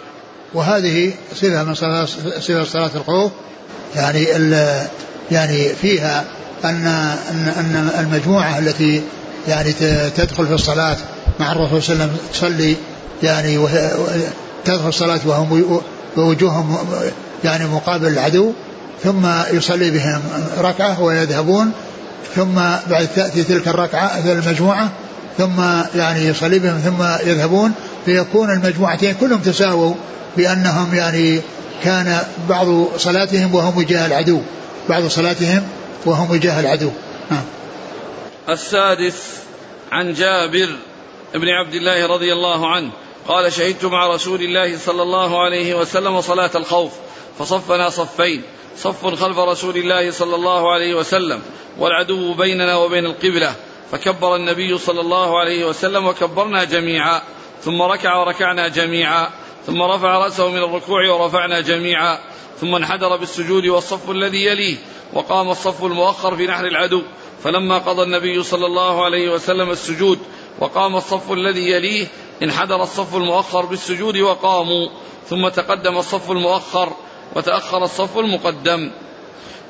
وهذه صفة من صفة صلاة الخوف. يعني يعني فيها أن أن أن المجموعة التي يعني تدخل في الصلاة مع الرسول صلى الله عليه وسلم تصلي يعني تدخل الصلاة وهم ووجوههم يعني مقابل العدو ثم يصلي بهم ركعة ويذهبون ثم بعد تأتي تلك الركعة المجموعة ثم يعني يصلي بهم ثم يذهبون فيكون المجموعتين كلهم تساووا بأنهم يعني كان بعض صلاتهم وهم وجاه العدو بعض صلاتهم وهم وجاه العدو. نعم السادس عن جابر بن عبد الله رضي الله عنه قال شهدت مع رسول الله صلى الله عليه وسلم صلاة الخوف فصفنا صفين صف خلف رسول الله صلى الله عليه وسلم والعدو بيننا وبين القبلة فكبر النبي صلى الله عليه وسلم وكبرنا جميعا ثم ركع وركعنا جميعا ثم رفع رأسه من الركوع ورفعنا جميعا ثم انحدر بالسجود والصف الذي يليه وقام الصف المؤخر في نحر العدو فلما قضى النبي صلى الله عليه وسلم السجود وقام الصف الذي يليه انحدر الصف المؤخر بالسجود وقاموا ثم تقدم الصف المؤخر وتأخر الصف المقدم.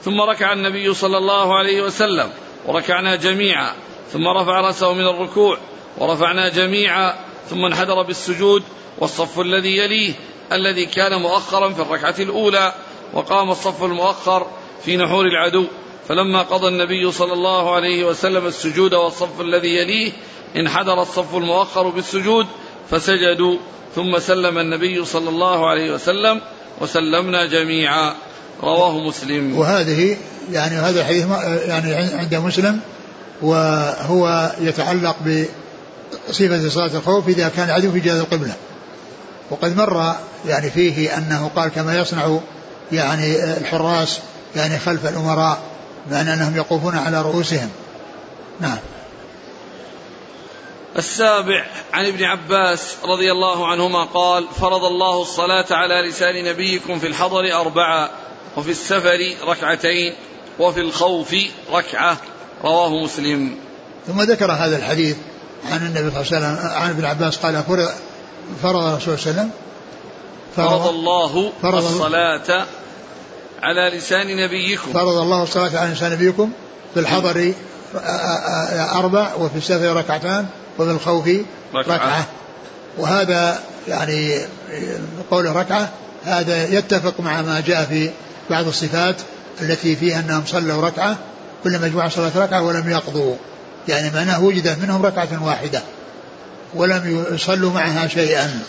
ثم ركع النبي صلى الله عليه وسلم وركعنا جميعا ثم رفع رأسه من الركوع ورفعنا جميعا ثم انحدر بالسجود والصف الذي يليه الذي كان مؤخرا في الركعة الأولى وقام الصف المؤخر في نحور العدو. فلما قضى النبي صلى الله عليه وسلم السجود والصف الذي يليه انحدر الصف المؤخر بالسجود فسجدوا ثم سلم النبي صلى الله عليه وسلم وسلمنا جميعا. رواه مسلم. وهذه يعني هذا الحديث يعني عند مسلم وهو يتعلق بصفة صلاة الخوف إذا كان العدو في جهة القبلة. وقد مر يعني فيه أنه قال كما يصنع يعني الحراس يعني خلف الأمراء بأن أنهم يقوفون على رؤوسهم. نعم. السابع عن ابن عباس رضي الله عنهما قال فرض الله الصلاة على لسان نبيكم في الحضر أربعة وفي السفر ركعتين وفي الخوف ركعة رواه مسلم. ثم ذكر هذا الحديث عن النبي صلى الله عليه وسلم عن ابن عباس قال فرض فرض الرسول صلى الله عليه وسلم. فرض الله فرض الصلاة على لسان نبيكم. فرض الله الصلاة على لسان نبيكم في الحضر أربع وفي السفر ركعتان وفي الخوف ركعة, ركعة. وهذا يعني قول ركعة هذا يتفق مع ما جاء في بعض الصفات التي فيها أنهم صلوا ركعة كل مجموعة صلت ركعة ولم يقضوا. يعني معناه وجدت منهم ركعة واحدة ولم يصلوا معها شيئا.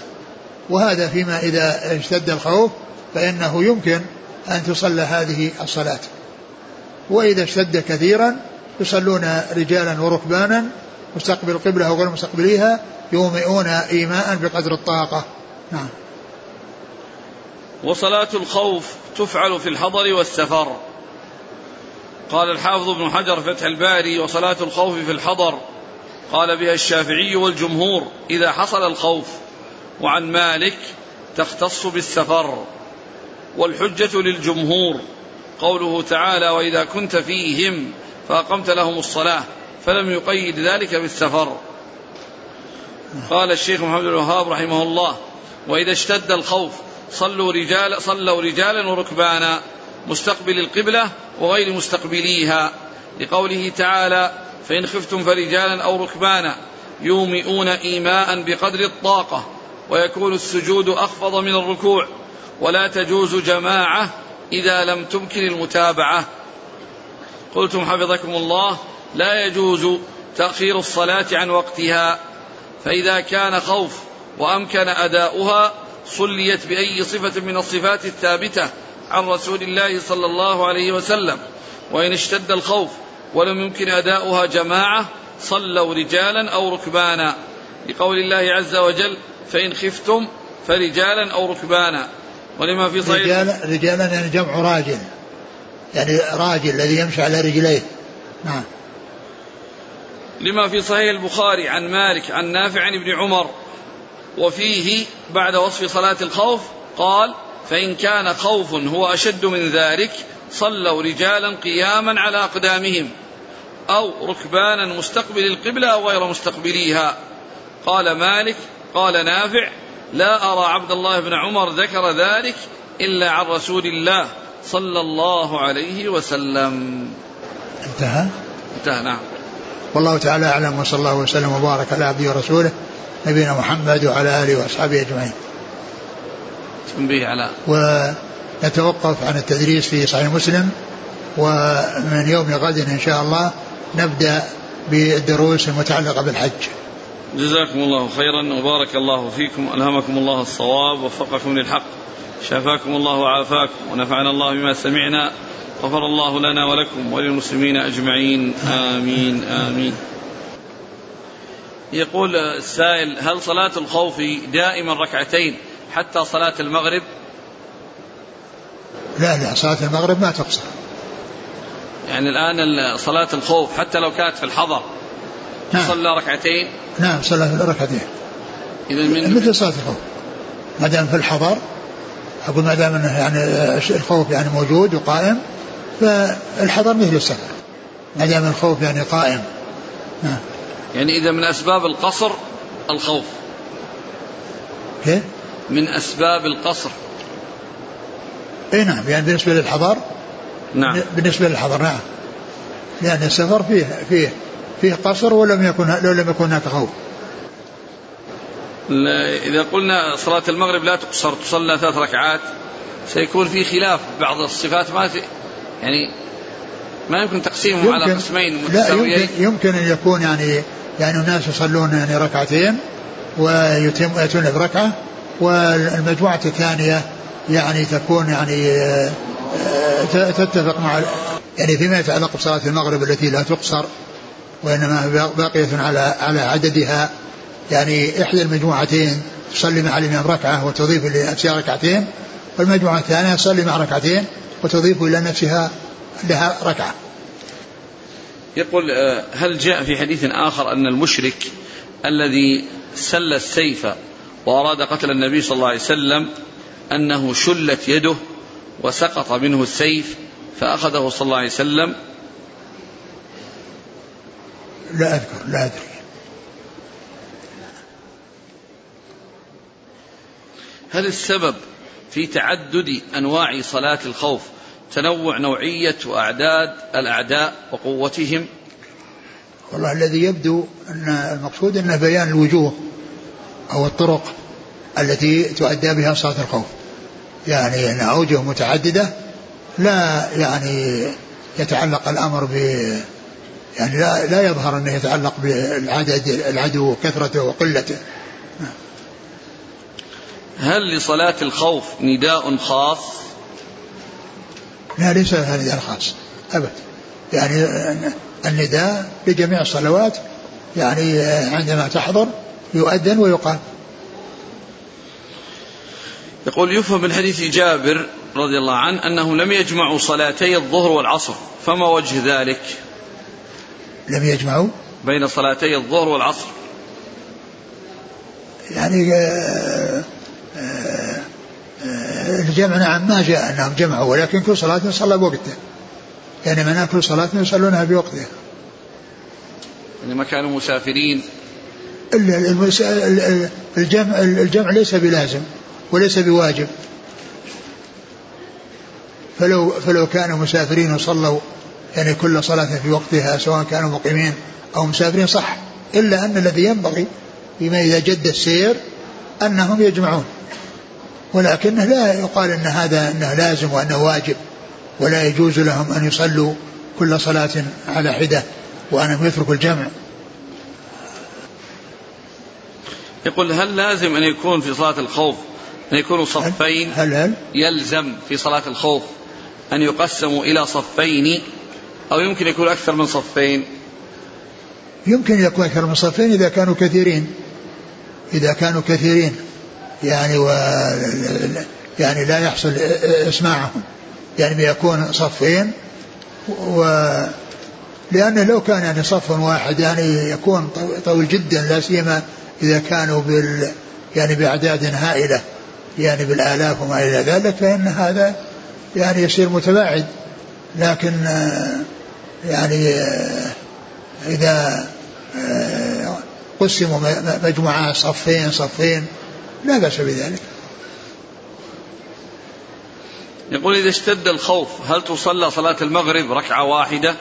وهذا فيما إذا اشتد الخوف فإنه يمكن أن تصلى هذه الصلاة. وإذا اشتد كثيرا يصلون رجالا وركبانا مستقبل القبلة وغير مستقبليها يومئون إيماء بقدر الطاقة. نعم. وصلاة الخوف تفعل في الحضر والسفر. قال الحافظ ابن حجر فتح الباري وصلاة الخوف في الحضر. قال بها الشافعي والجمهور إذا حصل الخوف وعن مالك تختص بالسفر. والحجة للجمهور قوله تعالى وإذا كنت فيهم فأقمت لهم الصلاة فلم يقيد ذلك بالسفر. قال الشيخ محمد الوهاب رحمه الله وإذا اشتد الخوف صلوا رجال صلوا رجالا وركبانا مستقبل القبلة وغير مستقبليها. لقوله تعالى فإن خفتم فرجالا أو ركبانا يومئون إيماء بقدر الطاقة ويكون السجود أخفض من الركوع. ولا تجوز جماعة إذا لم تمكن المتابعة. قلتم حفظكم الله لا يجوز تأخير الصلاة عن وقتها. فإذا كان خوف وأمكن أداؤها صليت بأي صفة من الصفات الثابتة عن رسول الله صلى الله عليه وسلم. وإن اشتد الخوف ولم يمكن أداؤها جماعة صلوا رجالا أو ركبانا. لقول الله عز وجل فإن خفتم فرجالا أو ركبانا. ولما في صحيح رجالا, رجالا يعني جمع راجل. يعني راجل الذي يمشي على رجليه. نعم. لما في صحيح البخاري عن مالك عن نافع عن ابن عمر. وفيه بعد وصف صلاة الخوف قال فإن كان خوف هو أشد من ذلك صلوا رجالا قياما على أقدامهم أو ركبانا مستقبل القبلة أو غير مستقبليها. قال مالك قال نافع لا أرى عبد الله بن عمر ذكر ذلك إلا عن رسول الله صلى الله عليه وسلم. انتهى؟ انتهى نعم. والله تعالى أعلم وصلى الله وسلم وبارك على عبده ورسوله نبينا محمد وعلى آله وأصحابه أجمعين. تنبيه على ونتوقف عن التدريس في صحيح مسلم ومن يوم غد إن شاء الله نبدأ بالدروس المتعلقة بالحج. جزاكم الله خيرا وبارك الله فيكم ألهمكم الله الصواب ووفقكم للحق شافاكم الله وعافاكم ونفعنا الله بما سمعنا غفر الله لنا ولكم وللمسلمين أجمعين. آمين آمين. يقول السائل هل صلاة الخوف دائما ركعتين حتى صلاة المغرب؟ لا لا صلاة المغرب ما تقصر. يعني الآن صلاة الخوف حتى لو كانت في الحضر نعم. صلى ركعتين؟ نعم صلى ركعتين. إذا من مثل صلاة الخوف. ما دام في الحضر أقول ما دام يعني الخوف يعني موجود وقائم فالحضر مثل السفر. ما دام الخوف يعني قائم. نعم. يعني إذا من أسباب القصر الخوف. كيف؟ من أسباب القصر. اي نعم يعني بالنسبة للحضر؟ نعم. بالنسبة للحضر نعم. لأن السفر فيه فيه فيه قصر ولم يكن لو لم يكن هناك خوف. إذا قلنا صلاة المغرب لا تقصر تصلى ثلاث ركعات سيكون في خلاف بعض الصفات ما يعني ما يمكن تقسيمه على قسمين متساويين لا يمكن, يمكن أن يكون يعني يعني الناس يصلون يعني ركعتين ويتم يأتون بركعة والمجموعة الثانية يعني تكون يعني آه، تتفق مع يعني فيما يتعلق بصلاة المغرب التي لا تقصر وإنما باقية على على عددها. يعني إحدى المجموعتين تصلي مع الإمام ركعة وتضيف لنفسها ركعتين والمجموعة الثانية تصلي مع ركعتين وتضيف إلى نفسها لها ركعة. يقول آه، هل جاء في حديث آخر أن المشرك الذي سل السيف وأراد قتل النبي صلى الله عليه وسلم أنه شلت يده وسقط منه السيف فأخذه صلى الله عليه وسلم؟ لا أذكر لا أدري. هل السبب في تعدد أنواع صلاة الخوف تنوع نوعية وأعداد الأعداء وقوتهم. والله الذي يبدو أن المقصود أنه بيان الوجوه أو الطرق التي تؤدى بها صلاة الخوف. يعني أن أوجه متعددة لا يعني يتعلق الأمر ب يعني لا, لا يظهر أنه يتعلق بالعدد العدو وكثرته وقلته. هل لصلاة الخوف نداء خاص؟ لا ليس لها نداء خاص أبدا يعني النداء لجميع الصلوات يعني عندما تحضر يؤذن ويقال يقول يفهم من حديث جابر رضي الله عنه أنه لم يجمعوا صلاتي الظهر والعصر فما وجه ذلك؟ لم يجمعوا؟ بين صلاتي الظهر والعصر. يعني آه، الجمع نعم ما جاء أنهم جمعوا ولكن كل صلاة صلى بوقته. يعني من كل صلاة يصلونها بوقتها يعني ما كانوا مسافرين. الجمع الجمع ليس بلازم وليس بواجب. فلو فلو كانوا مسافرين وصلوا يعني كل صلاة في وقتها سواء كانوا مقيمين أو مسافرين صح. إلا أن الذي ينبغي فيما إذا جد السير أنهم يجمعون. ولكنه لا يقال أن هذا أنه لازم وأنه واجب ولا يجوز لهم أن يصلوا كل صلاة على حدة وأنهم يتركوا الجمع. يقول هل لازم أن يكون في صلاة الخوف أن يكونوا صفين؟ هل هل؟ يلزم في صلاة الخوف أن يقسموا إلى صفين أو يمكن يكون أكثر من صفين؟ يمكن يكون أكثر من صفين إذا كانوا كثيرين. إذا كانوا كثيرين. يعني و يعني لا يحصل إسماعهم. يعني بيكون صفين و لأنه لو كان يعني صف واحد يعني يكون طويل جدا لا سيما إذا كانوا بال يعني بأعداد هائلة يعني بالآلاف وما إلى ذلك فإن هذا يعني يصير متباعد. لكن يعني إذا قسموا مجموعات صفين صفين لا بأس بذلك. يقول إذا اشتد الخوف هل تصلى صلاة المغرب ركعة واحدة؟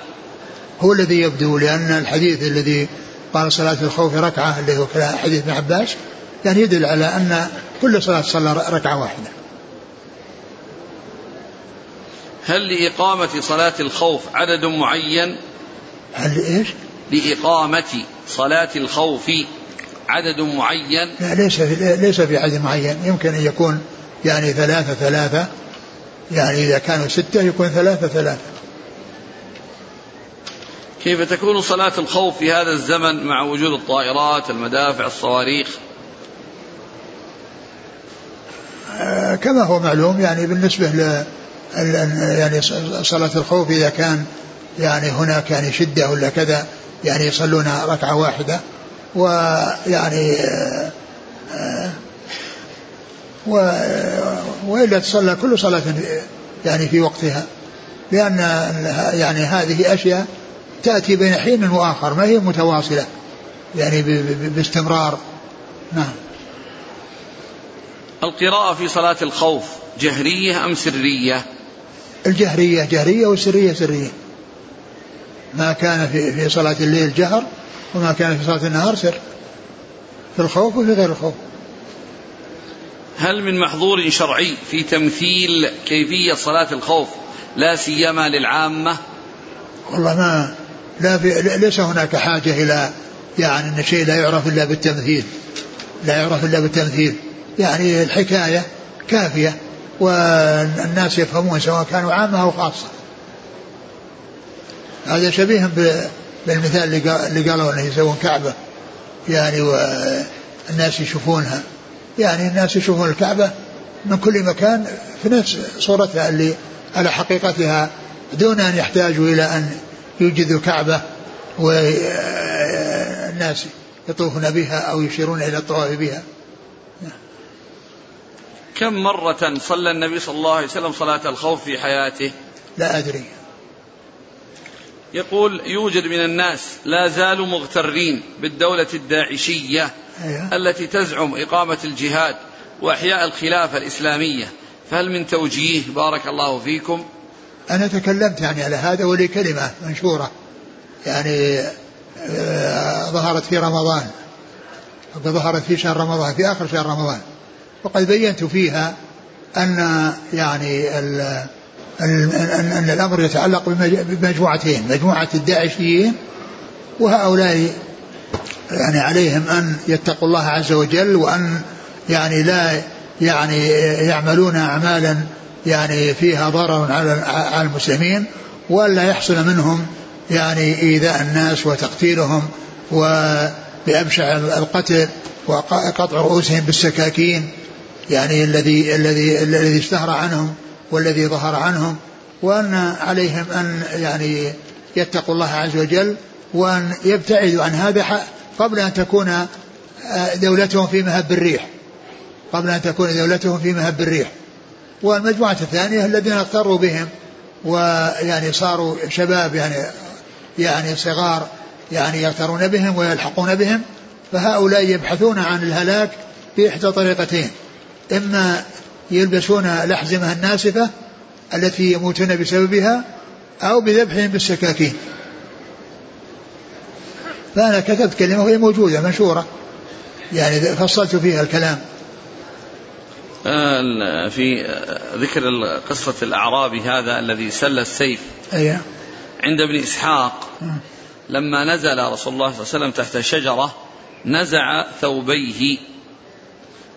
هو الذي يبدو لأن الحديث الذي قال صلاة الخوف ركعة اللي هو حديث ابن عباس يعني يدل على أن كل صلاة صلى ركعة واحدة. هل لإقامة صلاة الخوف عدد معين؟ هل إيش لإقامة صلاة الخوف عدد معين. لا ليس في ليس في عدد معين. يمكن أن يكون يعني ثلاثة ثلاثة. يعني إذا كانوا ستة يكون ثلاثة ثلاثة. كيف تكون صلاة الخوف في هذا الزمن مع وجود الطائرات المدافع الصواريخ؟ آه، كما هو معلوم يعني بالنسبة ل يعني صلاة الخوف إذا كان يعني هناك يعني شدة ولا كذا يعني يصلون ركعة واحدة. ويعني آه، وإلا تصلى كل صلاة يعني في وقتها لأن يعني هذه أشياء تأتي بين حين وآخر ما هي متواصلة يعني باستمرار. نعم. القراءة في صلاة الخوف جهرية أم سرية؟ الجهرية جهرية والسرية سرية. ما كان في في صلاة الليل جهر وما كان في صلاة النهار سر. في الخوف وفي غير الخوف. هل من محظور شرعي في تمثيل كيفية صلاة الخوف لا سيما للعامة؟ والله ما لا في ليس هناك حاجة إلى يعني أن شيء لا يعرف إلا بالتمثيل. لا يعرف إلا بالتمثيل. يعني الحكاية كافية والناس يفهمون سواء كانوا عامة أو خاصة. هذا شبيه بالمثال اللي قالوا إنه يسوون كعبة. يعني والناس يشوفونها. يعني الناس يشوفون الكعبة من كل مكان في نفس صورتها اللي على حقيقتها دون أن يحتاجوا إلى أن يوجدوا كعبة والناس يطوفون بها أو يشيرون إلى الطواف بها. كم مرة صلى النبي صلى الله عليه وسلم صلاة الخوف في حياته؟ لا أدري. يقول يوجد من الناس لا زالوا مغترين بالدولة الداعشية أيوة. التي تزعم إقامة الجهاد وإحياء الخلافة الإسلامية. فهل من توجيه بارك الله فيكم؟ أنا تكلمت يعني على هذا ولي كلمة منشورة. يعني آه، ظهرت في رمضان. ظهرت في شهر رمضان في آخر شهر رمضان. وقد بينت فيها أن يعني أن الأمر يتعلق بمجموعتين مجموعة الداعشيين وهؤلاء يعني عليهم أن يتقوا الله عز وجل وأن يعني لا يعني يعملون أعمالا يعني فيها ضرر على المسلمين وألا يحصل منهم يعني إيذاء الناس وتقتيلهم وبأبشع القتل وقطع رؤوسهم بالسكاكين يعني الذي الذي الذي اشتهر عنهم. والذي ظهر عنهم وأن عليهم أن يعني يتقوا الله عز وجل وأن يبتعدوا عن هذا قبل أن تكون آه، دولتهم في مهب الريح. قبل أن تكون دولتهم في مهب الريح. والمجموعة الثانية الذين اغتروا بهم ويعني صاروا شباب يعني يعني صغار يعني يغترون بهم ويلحقون بهم فهؤلاء يبحثون عن الهلاك بإحدى طريقتين. إما يلبسون الأحزمة الناسفة التي يموتون بسببها أو بذبحهم بالسكاكين. فأنا كتبت كلمة وهي موجودة منشورة. يعني فصلت فيها الكلام. آه، في ذكر قصة الأعرابي هذا الذي سل السيف. أيه. عند ابن إسحاق لما نزل رسول الله صلى الله عليه وسلم تحت شجرة نزع ثوبيه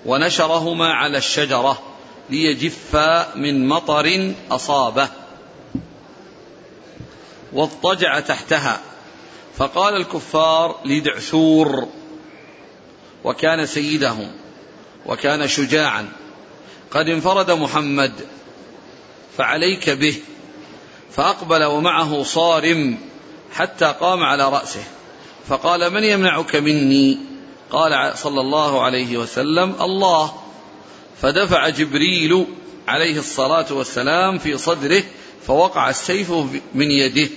ونشرهما على الشجرة. ليجف من مطر أصابه واضطجع تحتها. فقال الكفار لدعثور وكان سيدهم وكان شجاعا قد انفرد محمد فعليك به فأقبل ومعه صارم حتى قام على رأسه. فقال من يمنعك مني؟ قال صلى الله عليه وسلم الله. فدفع جبريل عليه الصلاة والسلام في صدره فوقع السيف من يده.